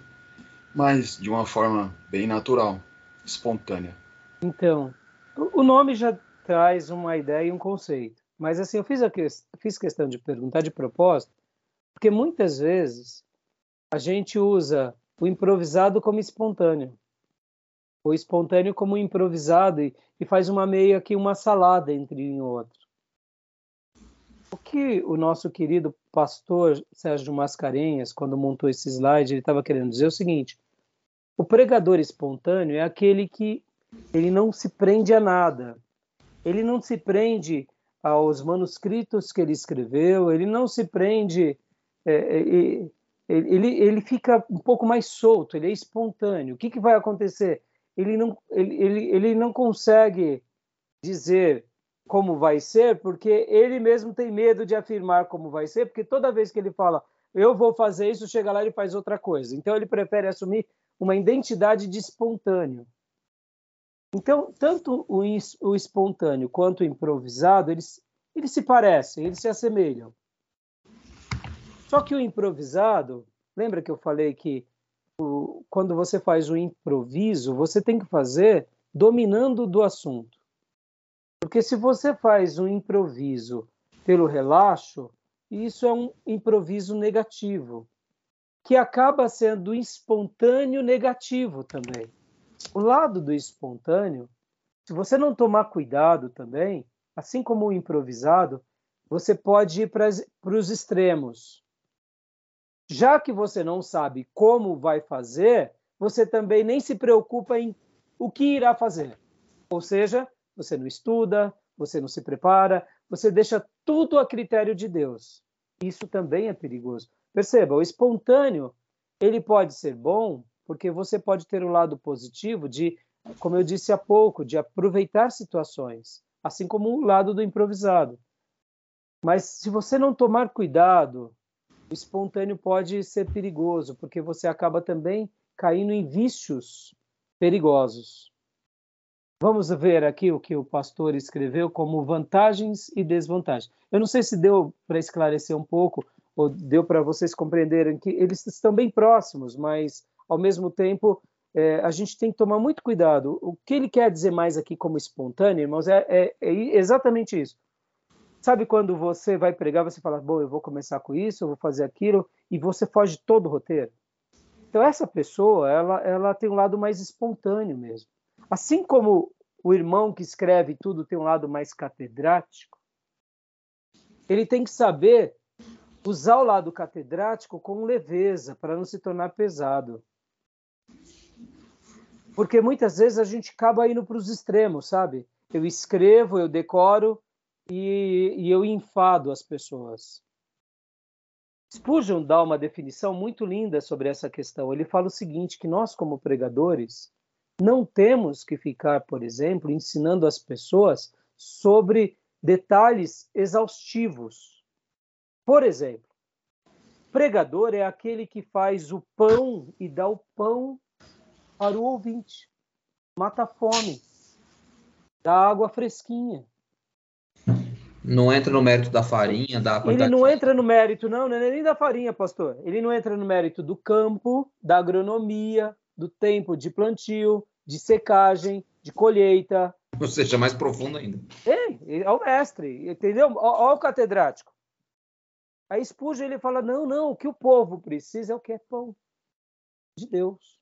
B: mas de uma forma bem natural espontânea.
A: Então, o nome já traz uma ideia e um conceito. Mas assim, eu fiz, a que, fiz questão de perguntar de propósito, porque muitas vezes a gente usa o improvisado como espontâneo, o espontâneo como improvisado e, e faz uma meio aqui uma salada entre um e outro. O que o nosso querido pastor Sérgio Mascarenhas, quando montou esse slide, ele estava querendo dizer o seguinte: o pregador espontâneo é aquele que ele não se prende a nada. Ele não se prende aos manuscritos que ele escreveu, ele não se prende, é, é, ele, ele fica um pouco mais solto, ele é espontâneo. O que, que vai acontecer? Ele não, ele, ele, ele não consegue dizer como vai ser, porque ele mesmo tem medo de afirmar como vai ser, porque toda vez que ele fala eu vou fazer isso, chega lá e faz outra coisa. Então ele prefere assumir uma identidade de espontâneo. Então, tanto o, o espontâneo quanto o improvisado, eles, eles se parecem, eles se assemelham. Só que o improvisado, lembra que eu falei que o, quando você faz o improviso, você tem que fazer dominando do assunto. Porque se você faz um improviso pelo relaxo, isso é um improviso negativo que acaba sendo espontâneo negativo também. O lado do espontâneo, se você não tomar cuidado também, assim como o improvisado, você pode ir para os extremos. Já que você não sabe como vai fazer, você também nem se preocupa em o que irá fazer. Ou seja, você não estuda, você não se prepara, você deixa tudo a critério de Deus. Isso também é perigoso. Perceba, o espontâneo ele pode ser bom porque você pode ter um lado positivo de, como eu disse há pouco, de aproveitar situações, assim como o lado do improvisado. Mas se você não tomar cuidado, o espontâneo pode ser perigoso, porque você acaba também caindo em vícios perigosos. Vamos ver aqui o que o pastor escreveu como vantagens e desvantagens. Eu não sei se deu para esclarecer um pouco ou deu para vocês compreenderem que eles estão bem próximos, mas ao mesmo tempo é, a gente tem que tomar muito cuidado. O que ele quer dizer mais aqui como espontâneo, irmãos, é, é, é exatamente isso. Sabe quando você vai pregar, você fala, bom, eu vou começar com isso, eu vou fazer aquilo, e você foge todo o roteiro? Então essa pessoa, ela, ela tem um lado mais espontâneo mesmo. Assim como o irmão que escreve tudo tem um lado mais catedrático, ele tem que saber usar o lado catedrático com leveza, para não se tornar pesado. Porque muitas vezes a gente acaba indo para os extremos, sabe? Eu escrevo, eu decoro e, e eu enfado as pessoas. Spurgeon dá uma definição muito linda sobre essa questão. Ele fala o seguinte, que nós como pregadores não temos que ficar, por exemplo, ensinando as pessoas sobre detalhes exaustivos por exemplo, pregador é aquele que faz o pão e dá o pão para o ouvinte, mata a fome, dá água fresquinha.
C: Não entra no mérito da farinha, da
A: Ele não entra no mérito, não, não é nem da farinha, pastor. Ele não entra no mérito do campo, da agronomia, do tempo de plantio, de secagem, de colheita.
C: Ou seja, mais profundo ainda.
A: É, é o mestre, entendeu? Olha o catedrático. Aí Spurgeon ele fala, não, não, o que o povo precisa é o que é pão de Deus.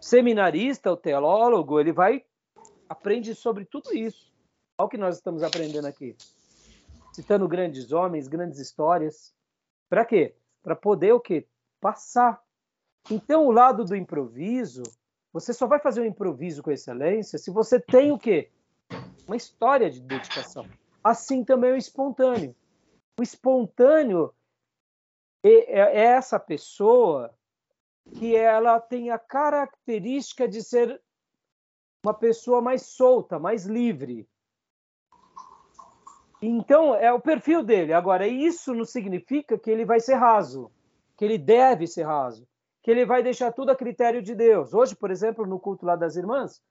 A: Seminarista, o teólogo, ele vai aprende sobre tudo isso. Olha o que nós estamos aprendendo aqui. Citando grandes homens, grandes histórias. Para quê? Para poder o quê? Passar. Então, o lado do improviso, você só vai fazer um improviso com excelência se você tem o quê? Uma história de dedicação. Assim também o espontâneo. O espontâneo é, é, é essa pessoa que ela tem a característica de ser uma pessoa mais solta, mais livre. Então, é o perfil dele. Agora, isso não significa que ele vai ser raso, que ele deve ser raso, que ele vai deixar tudo a critério de Deus. Hoje, por exemplo, no culto lá das irmãs,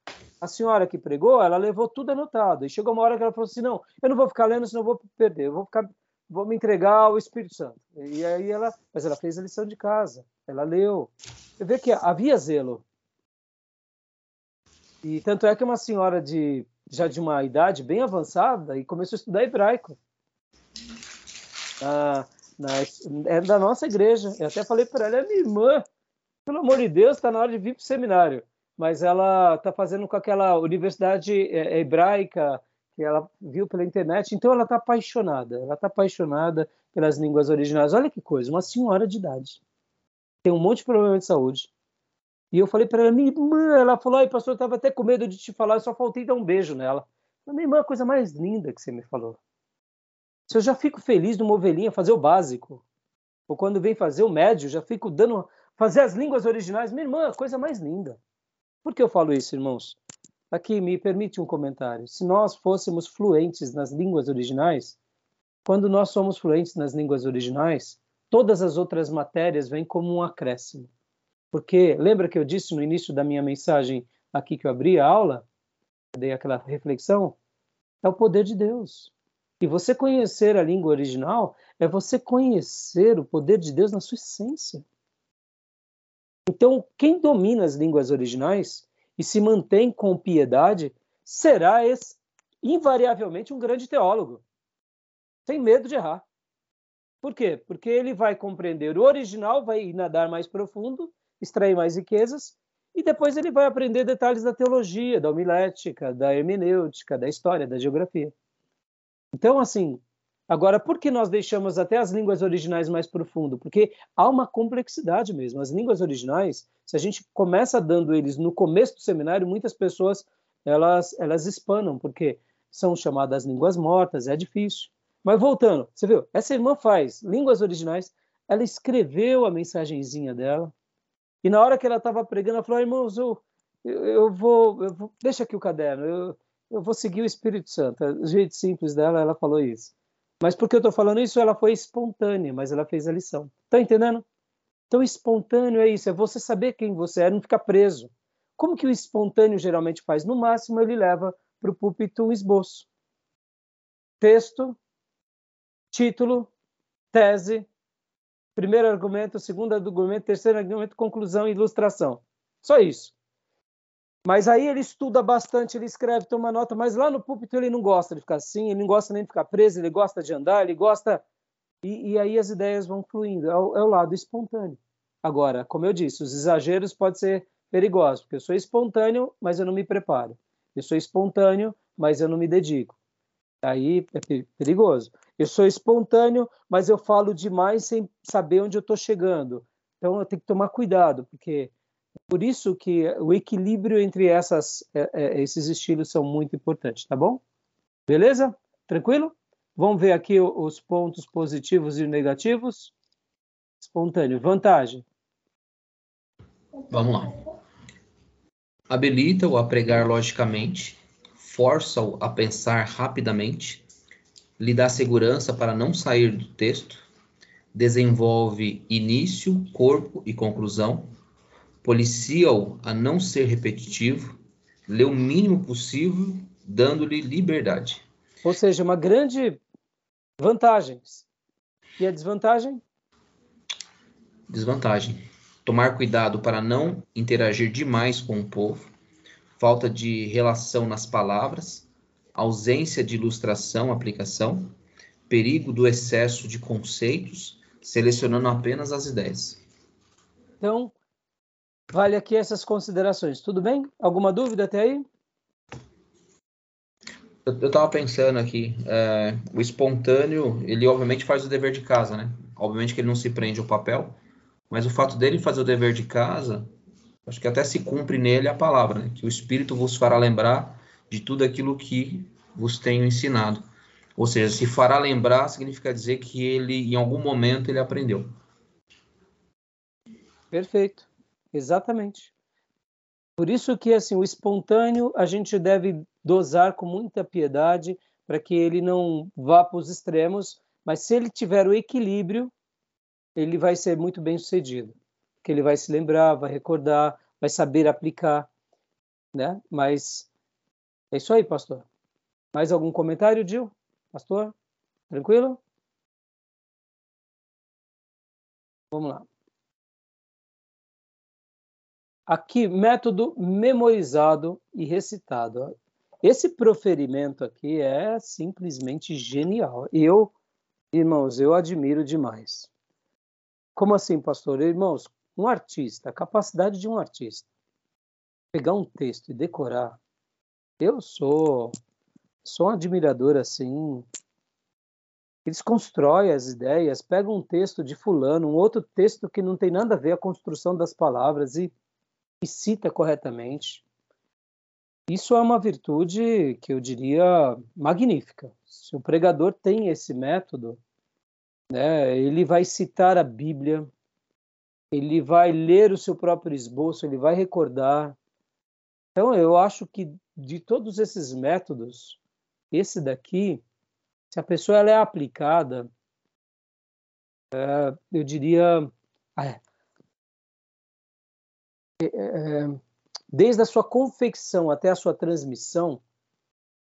A: a senhora que pregou, ela levou tudo anotado. E chegou uma hora que ela falou assim: não, eu não vou ficar lendo, senão eu vou perder, eu vou ficar, vou me entregar ao Espírito Santo. E aí ela, mas ela fez a lição de casa, ela leu. Você vê que havia zelo. E tanto é que uma senhora de já de uma idade bem avançada e começou a estudar hebraico. Na, na, é da nossa igreja. Eu até falei para ela, é minha irmã, pelo amor de Deus, está na hora de vir para o seminário. Mas ela está fazendo com aquela universidade é, hebraica que ela viu pela internet, então ela está apaixonada. Ela está apaixonada pelas línguas originais. Olha que coisa, uma senhora de idade. Tem um monte de problema de saúde e eu falei para ela, minha irmã, ela falou, ai, pastor, eu estava até com medo de te falar, eu só faltei dar um beijo nela. Minha irmã, a coisa mais linda que você me falou. Se eu já fico feliz numa ovelhinha fazer o básico, ou quando vem fazer o médio, já fico dando, fazer as línguas originais, minha irmã, a coisa mais linda. Por que eu falo isso, irmãos? Aqui me permite um comentário. Se nós fôssemos fluentes nas línguas originais, quando nós somos fluentes nas línguas originais, todas as outras matérias vêm como um acréscimo. Porque lembra que eu disse no início da minha mensagem aqui que eu abri a aula, dei aquela reflexão, é o poder de Deus. E você conhecer a língua original é você conhecer o poder de Deus na sua essência. Então, quem domina as línguas originais e se mantém com piedade será esse, invariavelmente um grande teólogo, sem medo de errar. Por quê? Porque ele vai compreender o original, vai nadar mais profundo extrair mais riquezas, e depois ele vai aprender detalhes da teologia, da homilética, da hermenêutica, da história, da geografia. Então, assim, agora, por que nós deixamos até as línguas originais mais profundo? Porque há uma complexidade mesmo. As línguas originais, se a gente começa dando eles no começo do seminário, muitas pessoas elas, elas espanam, porque são chamadas línguas mortas, é difícil. Mas voltando, você viu, essa irmã faz línguas originais, ela escreveu a mensagenzinha dela, e na hora que ela estava pregando, ela falou: irmãos, eu, eu, eu, vou, eu, vou, Deixa aqui o caderno, eu, eu vou seguir o Espírito Santo. O jeito simples dela, ela falou isso. Mas porque eu estou falando isso, ela foi espontânea, mas ela fez a lição. Está entendendo? Então, espontâneo é isso, é você saber quem você é, não ficar preso. Como que o espontâneo geralmente faz? No máximo, ele leva para o púlpito um esboço. Texto, título, tese, Primeiro argumento, segundo argumento, terceiro argumento, conclusão e ilustração. Só isso. Mas aí ele estuda bastante, ele escreve, toma nota, mas lá no púlpito ele não gosta de ficar assim, ele não gosta nem de ficar preso, ele gosta de andar, ele gosta. E, e aí as ideias vão fluindo, é o, é o lado espontâneo. Agora, como eu disse, os exageros podem ser perigosos, porque eu sou espontâneo, mas eu não me preparo. Eu sou espontâneo, mas eu não me dedico. Aí é perigoso. Eu sou espontâneo, mas eu falo demais sem saber onde eu estou chegando. Então eu tenho que tomar cuidado, porque por isso que o equilíbrio entre essas, é, é, esses estilos são muito importantes, tá bom? Beleza? Tranquilo? Vamos ver aqui os pontos positivos e negativos. Espontâneo, vantagem.
C: Vamos lá. Habilita-o a pregar logicamente, força-o a pensar rapidamente, lhe dá segurança para não sair do texto, desenvolve início, corpo e conclusão, policia-o a não ser repetitivo, lê o mínimo possível, dando-lhe liberdade.
A: Ou seja, uma grande vantagem. E a desvantagem?
C: Desvantagem. Tomar cuidado para não interagir demais com o povo, falta de relação nas palavras, ausência de ilustração, aplicação, perigo do excesso de conceitos, selecionando apenas as ideias.
A: Então, vale aqui essas considerações. Tudo bem? Alguma dúvida até aí?
C: Eu estava pensando aqui, é, o espontâneo, ele obviamente faz o dever de casa, né? Obviamente que ele não se prende ao papel, mas o fato dele fazer o dever de casa, acho que até se cumpre nele a palavra, né? Que o Espírito vos fará lembrar de tudo aquilo que vos tenho ensinado. Ou seja, se fará lembrar significa dizer que ele, em algum momento, ele aprendeu.
A: Perfeito, exatamente. Por isso que assim o espontâneo a gente deve dosar com muita piedade para que ele não vá para os extremos, mas se ele tiver o equilíbrio, ele vai ser muito bem sucedido, que ele vai se lembrar, vai recordar, vai saber aplicar, né? Mas é isso aí, pastor. Mais algum comentário, Gil? Pastor? Tranquilo? Vamos lá. Aqui, método memorizado e recitado. Esse proferimento aqui é simplesmente genial. Eu, irmãos, eu admiro demais. Como assim, pastor? Irmãos, um artista, a capacidade de um artista pegar um texto e decorar. Eu sou sou um admirador assim. Eles constroem as ideias, pegam um texto de fulano, um outro texto que não tem nada a ver a construção das palavras e e cita corretamente. Isso é uma virtude que eu diria magnífica. Se o pregador tem esse método, né, ele vai citar a Bíblia, ele vai ler o seu próprio esboço, ele vai recordar. Então, eu acho que de todos esses métodos, esse daqui, se a pessoa ela é aplicada, é, eu diria, ah, desde a sua confecção até a sua transmissão,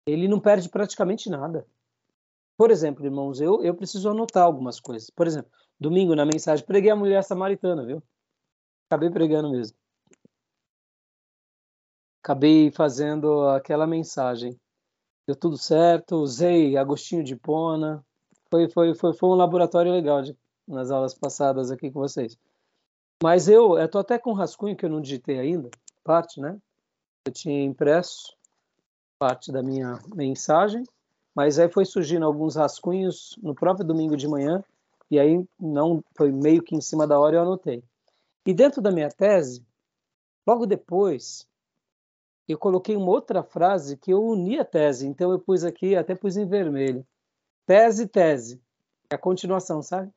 A: ele não perde praticamente nada. Por exemplo, irmãos, eu, eu preciso anotar algumas coisas. Por exemplo, domingo na mensagem, preguei a mulher samaritana, viu? Acabei pregando mesmo. Acabei fazendo aquela mensagem. Deu tudo certo, usei Agostinho de Pona. Foi, foi, foi, foi um laboratório legal de, nas aulas passadas aqui com vocês. Mas eu estou até com um rascunho que eu não digitei ainda, parte, né? Eu tinha impresso parte da minha mensagem, mas aí foi surgindo alguns rascunhos no próprio domingo de manhã, e aí não foi meio que em cima da hora eu anotei. E dentro da minha tese, logo depois, eu coloquei uma outra frase que eu uni a tese, então eu pus aqui, até pus em vermelho. Tese, tese. É a continuação, sabe?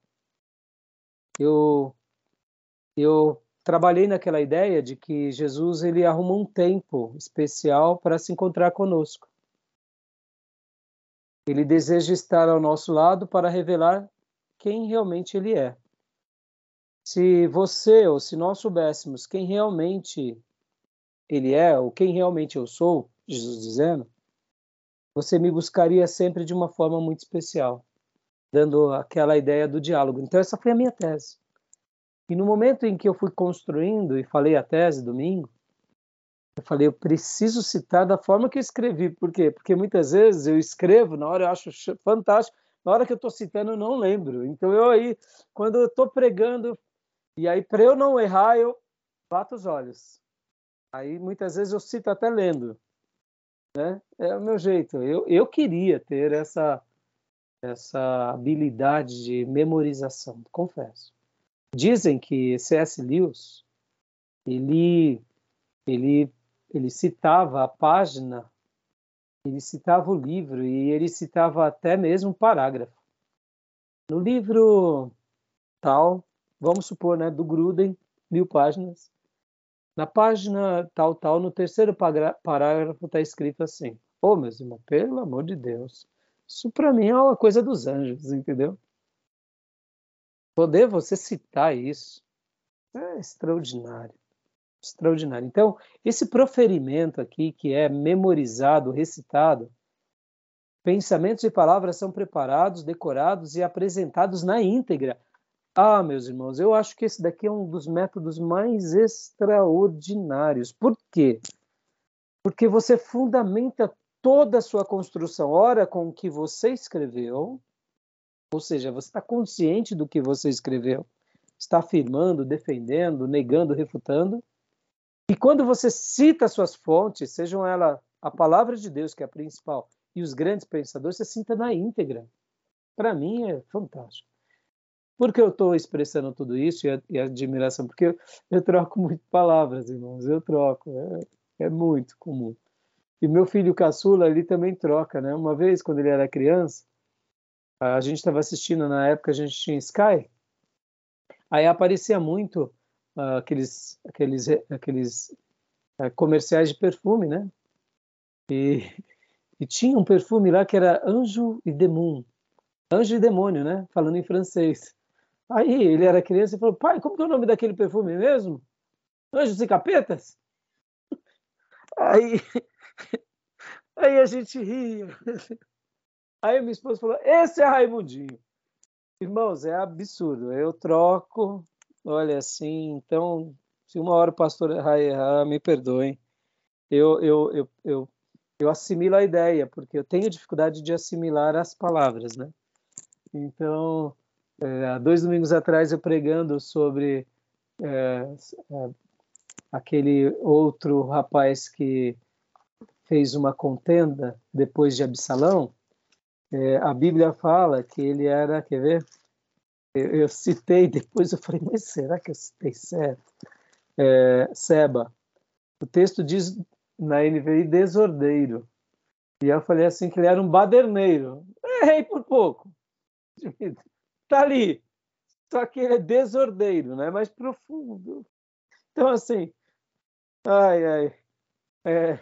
A: Eu eu trabalhei naquela ideia de que Jesus ele arruma um tempo especial para se encontrar conosco. Ele deseja estar ao nosso lado para revelar quem realmente ele é. Se você ou se nós soubéssemos quem realmente ele é, ou quem realmente eu sou, Jesus dizendo, você me buscaria sempre de uma forma muito especial, dando aquela ideia do diálogo. Então, essa foi a minha tese. E no momento em que eu fui construindo e falei a tese domingo, eu falei, eu preciso citar da forma que eu escrevi. Por quê? Porque muitas vezes eu escrevo, na hora eu acho fantástico, na hora que eu estou citando eu não lembro. Então eu aí, quando eu estou pregando, e aí para eu não errar, eu bato os olhos. Aí muitas vezes eu cito até lendo. Né? É o meu jeito. Eu, eu queria ter essa, essa habilidade de memorização, confesso. Dizem que C.S. Lewis ele, ele, ele citava a página, ele citava o livro e ele citava até mesmo um parágrafo. No livro tal, vamos supor, né, do Gruden, mil páginas, na página tal, tal, no terceiro parágrafo está escrito assim: Ô, oh, meus irmãos, pelo amor de Deus, isso para mim é uma coisa dos anjos, entendeu? Poder você citar isso é extraordinário. Extraordinário. Então, esse proferimento aqui, que é memorizado, recitado, Pensamentos e palavras são preparados, decorados e apresentados na íntegra. Ah, meus irmãos, eu acho que esse daqui é um dos métodos mais extraordinários. Por quê? Porque você fundamenta toda a sua construção, ora com o que você escreveu, ou seja, você está consciente do que você escreveu, está afirmando, defendendo, negando, refutando. E quando você cita suas fontes, sejam elas a palavra de Deus, que é a principal, e os grandes pensadores, você sinta na íntegra. Para mim é fantástico. Por que eu estou expressando tudo isso e a, e a, admiração? Porque eu, eu troco muito palavras, irmãos, eu troco, é, é muito comum. E meu filho caçula, ele também troca, né? Uma vez, quando ele era criança, a gente estava assistindo, na época a gente tinha Sky, aí aparecia muito uh, aqueles, aqueles, aqueles uh, comerciais de perfume, né? E, e tinha um perfume lá que era Anjo e Demon, Anjo e Demônio, né? Falando em francês. Aí ele era criança e falou, pai, como que é o nome daquele perfume mesmo? Anjos e Capetas? Aí, aí a gente ria. Aí minha esposa falou: Esse é Raimundinho. Irmãos, é absurdo. Eu troco, olha assim, então, se uma hora o pastor errar, me perdoem. Eu, eu, eu, eu, eu assimilo a ideia, porque eu tenho dificuldade de assimilar as palavras, né? Então, é, há dois domingos atrás, eu pregando sobre é, é, aquele outro rapaz que fez uma contenda depois de Absalão, é, a Bíblia fala que ele era, quer ver? Eu, eu, citei, depois eu falei, mas será que eu citei certo? É, Seba. O texto diz na NVI desordeiro. E eu falei assim que ele era um baderneiro. Errei por pouco. Tá ali. Só que ele é desordeiro, né? Mais profundo. Então, assim, ai, ai.
B: É,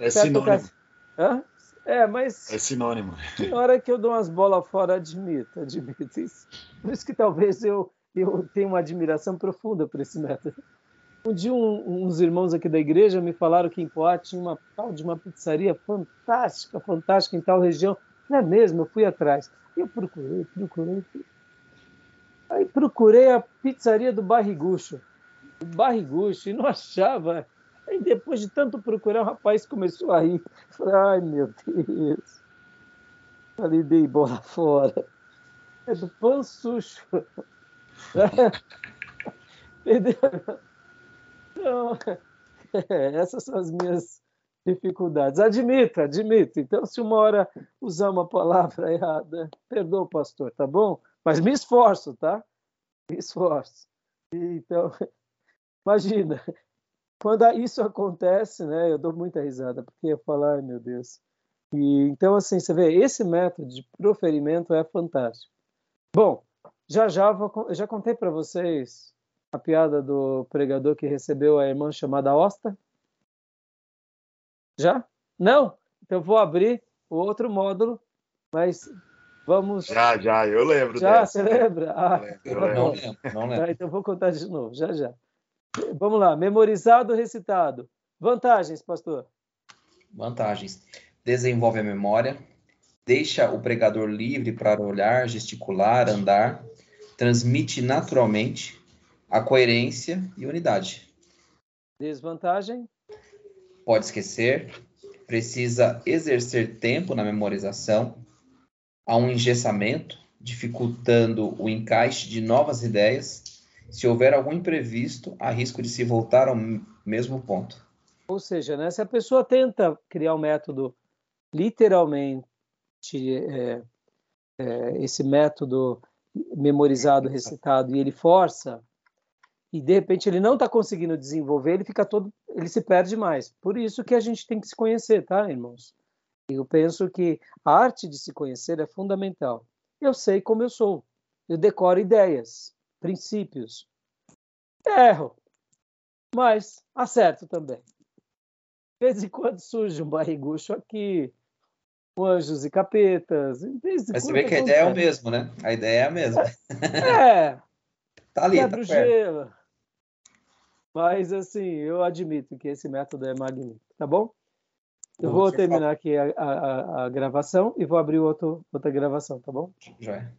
B: é sinônimo.
A: Hã? É, mas.
B: É sinônimo.
A: Na hora que eu dou umas bolas fora, admito, admito isso. Por isso que talvez eu, eu tenha uma admiração profunda por esse método. Um dia, um, uns irmãos aqui da igreja me falaram que em Poá tinha uma tal de uma pizzaria fantástica, fantástica em tal região. Não é mesmo? Eu fui atrás. Eu procurei, procurei. Aí procurei a pizzaria do Barrigucho. O Barrigucho, e não achava. Aí depois de tanto procurar, o rapaz começou a rir. Falei, ai meu Deus. Falei, dei bola fora. É do pansucho. Entendeu? Então, é, essas são as minhas dificuldades. Admito, admito. Então, se uma hora usar uma palavra errada, perdoa, pastor, tá bom? Mas me esforço, tá? Me esforço. Então, imagina, quando isso acontece, né, eu dou muita risada, porque eu falo, ai meu Deus. E, então, assim, você vê, esse método de proferimento é fantástico. Bom, já já, vou, já contei para vocês a piada do pregador que recebeu a irmã chamada Osta? Já? Não? Então vou abrir o outro módulo, mas vamos.
B: Já, já, eu lembro.
A: Já, dessa. você lembra? Ah,
C: eu lembro, não lembro. Não lembro.
A: Então vou contar de novo, já, já. Vamos lá, memorizado, recitado. Vantagens, pastor.
C: Vantagens. Desenvolve a memória, deixa o pregador livre para olhar, gesticular, andar, transmite naturalmente a coerência e unidade.
A: Desvantagem?
C: Pode esquecer, precisa exercer tempo na memorização, há um engessamento, dificultando o encaixe de novas ideias se houver algum imprevisto, há risco de se voltar ao mesmo ponto.
A: Ou seja, né, se a pessoa tenta criar um método literalmente é, é, esse método memorizado, recitado, e ele força, e de repente ele não está conseguindo desenvolver, ele fica todo, ele se perde mais. Por isso que a gente tem que se conhecer, tá, irmãos? Eu penso que a arte de se conhecer é fundamental. Eu sei como eu sou, eu decoro ideias, princípios. Erro, mas acerto também. De vez em quando surge um barrigucho aqui, anjos e capetas.
C: mas você vê que a ideia é o mesmo, né? A ideia é a mesma.
A: É.
C: tá ali, tá
A: gelo. Mas, assim, eu admito que esse método é magnífico, tá bom? Eu vou terminar aqui a, a, a gravação e vou abrir outro, outra gravação, tá bom?
C: Já é.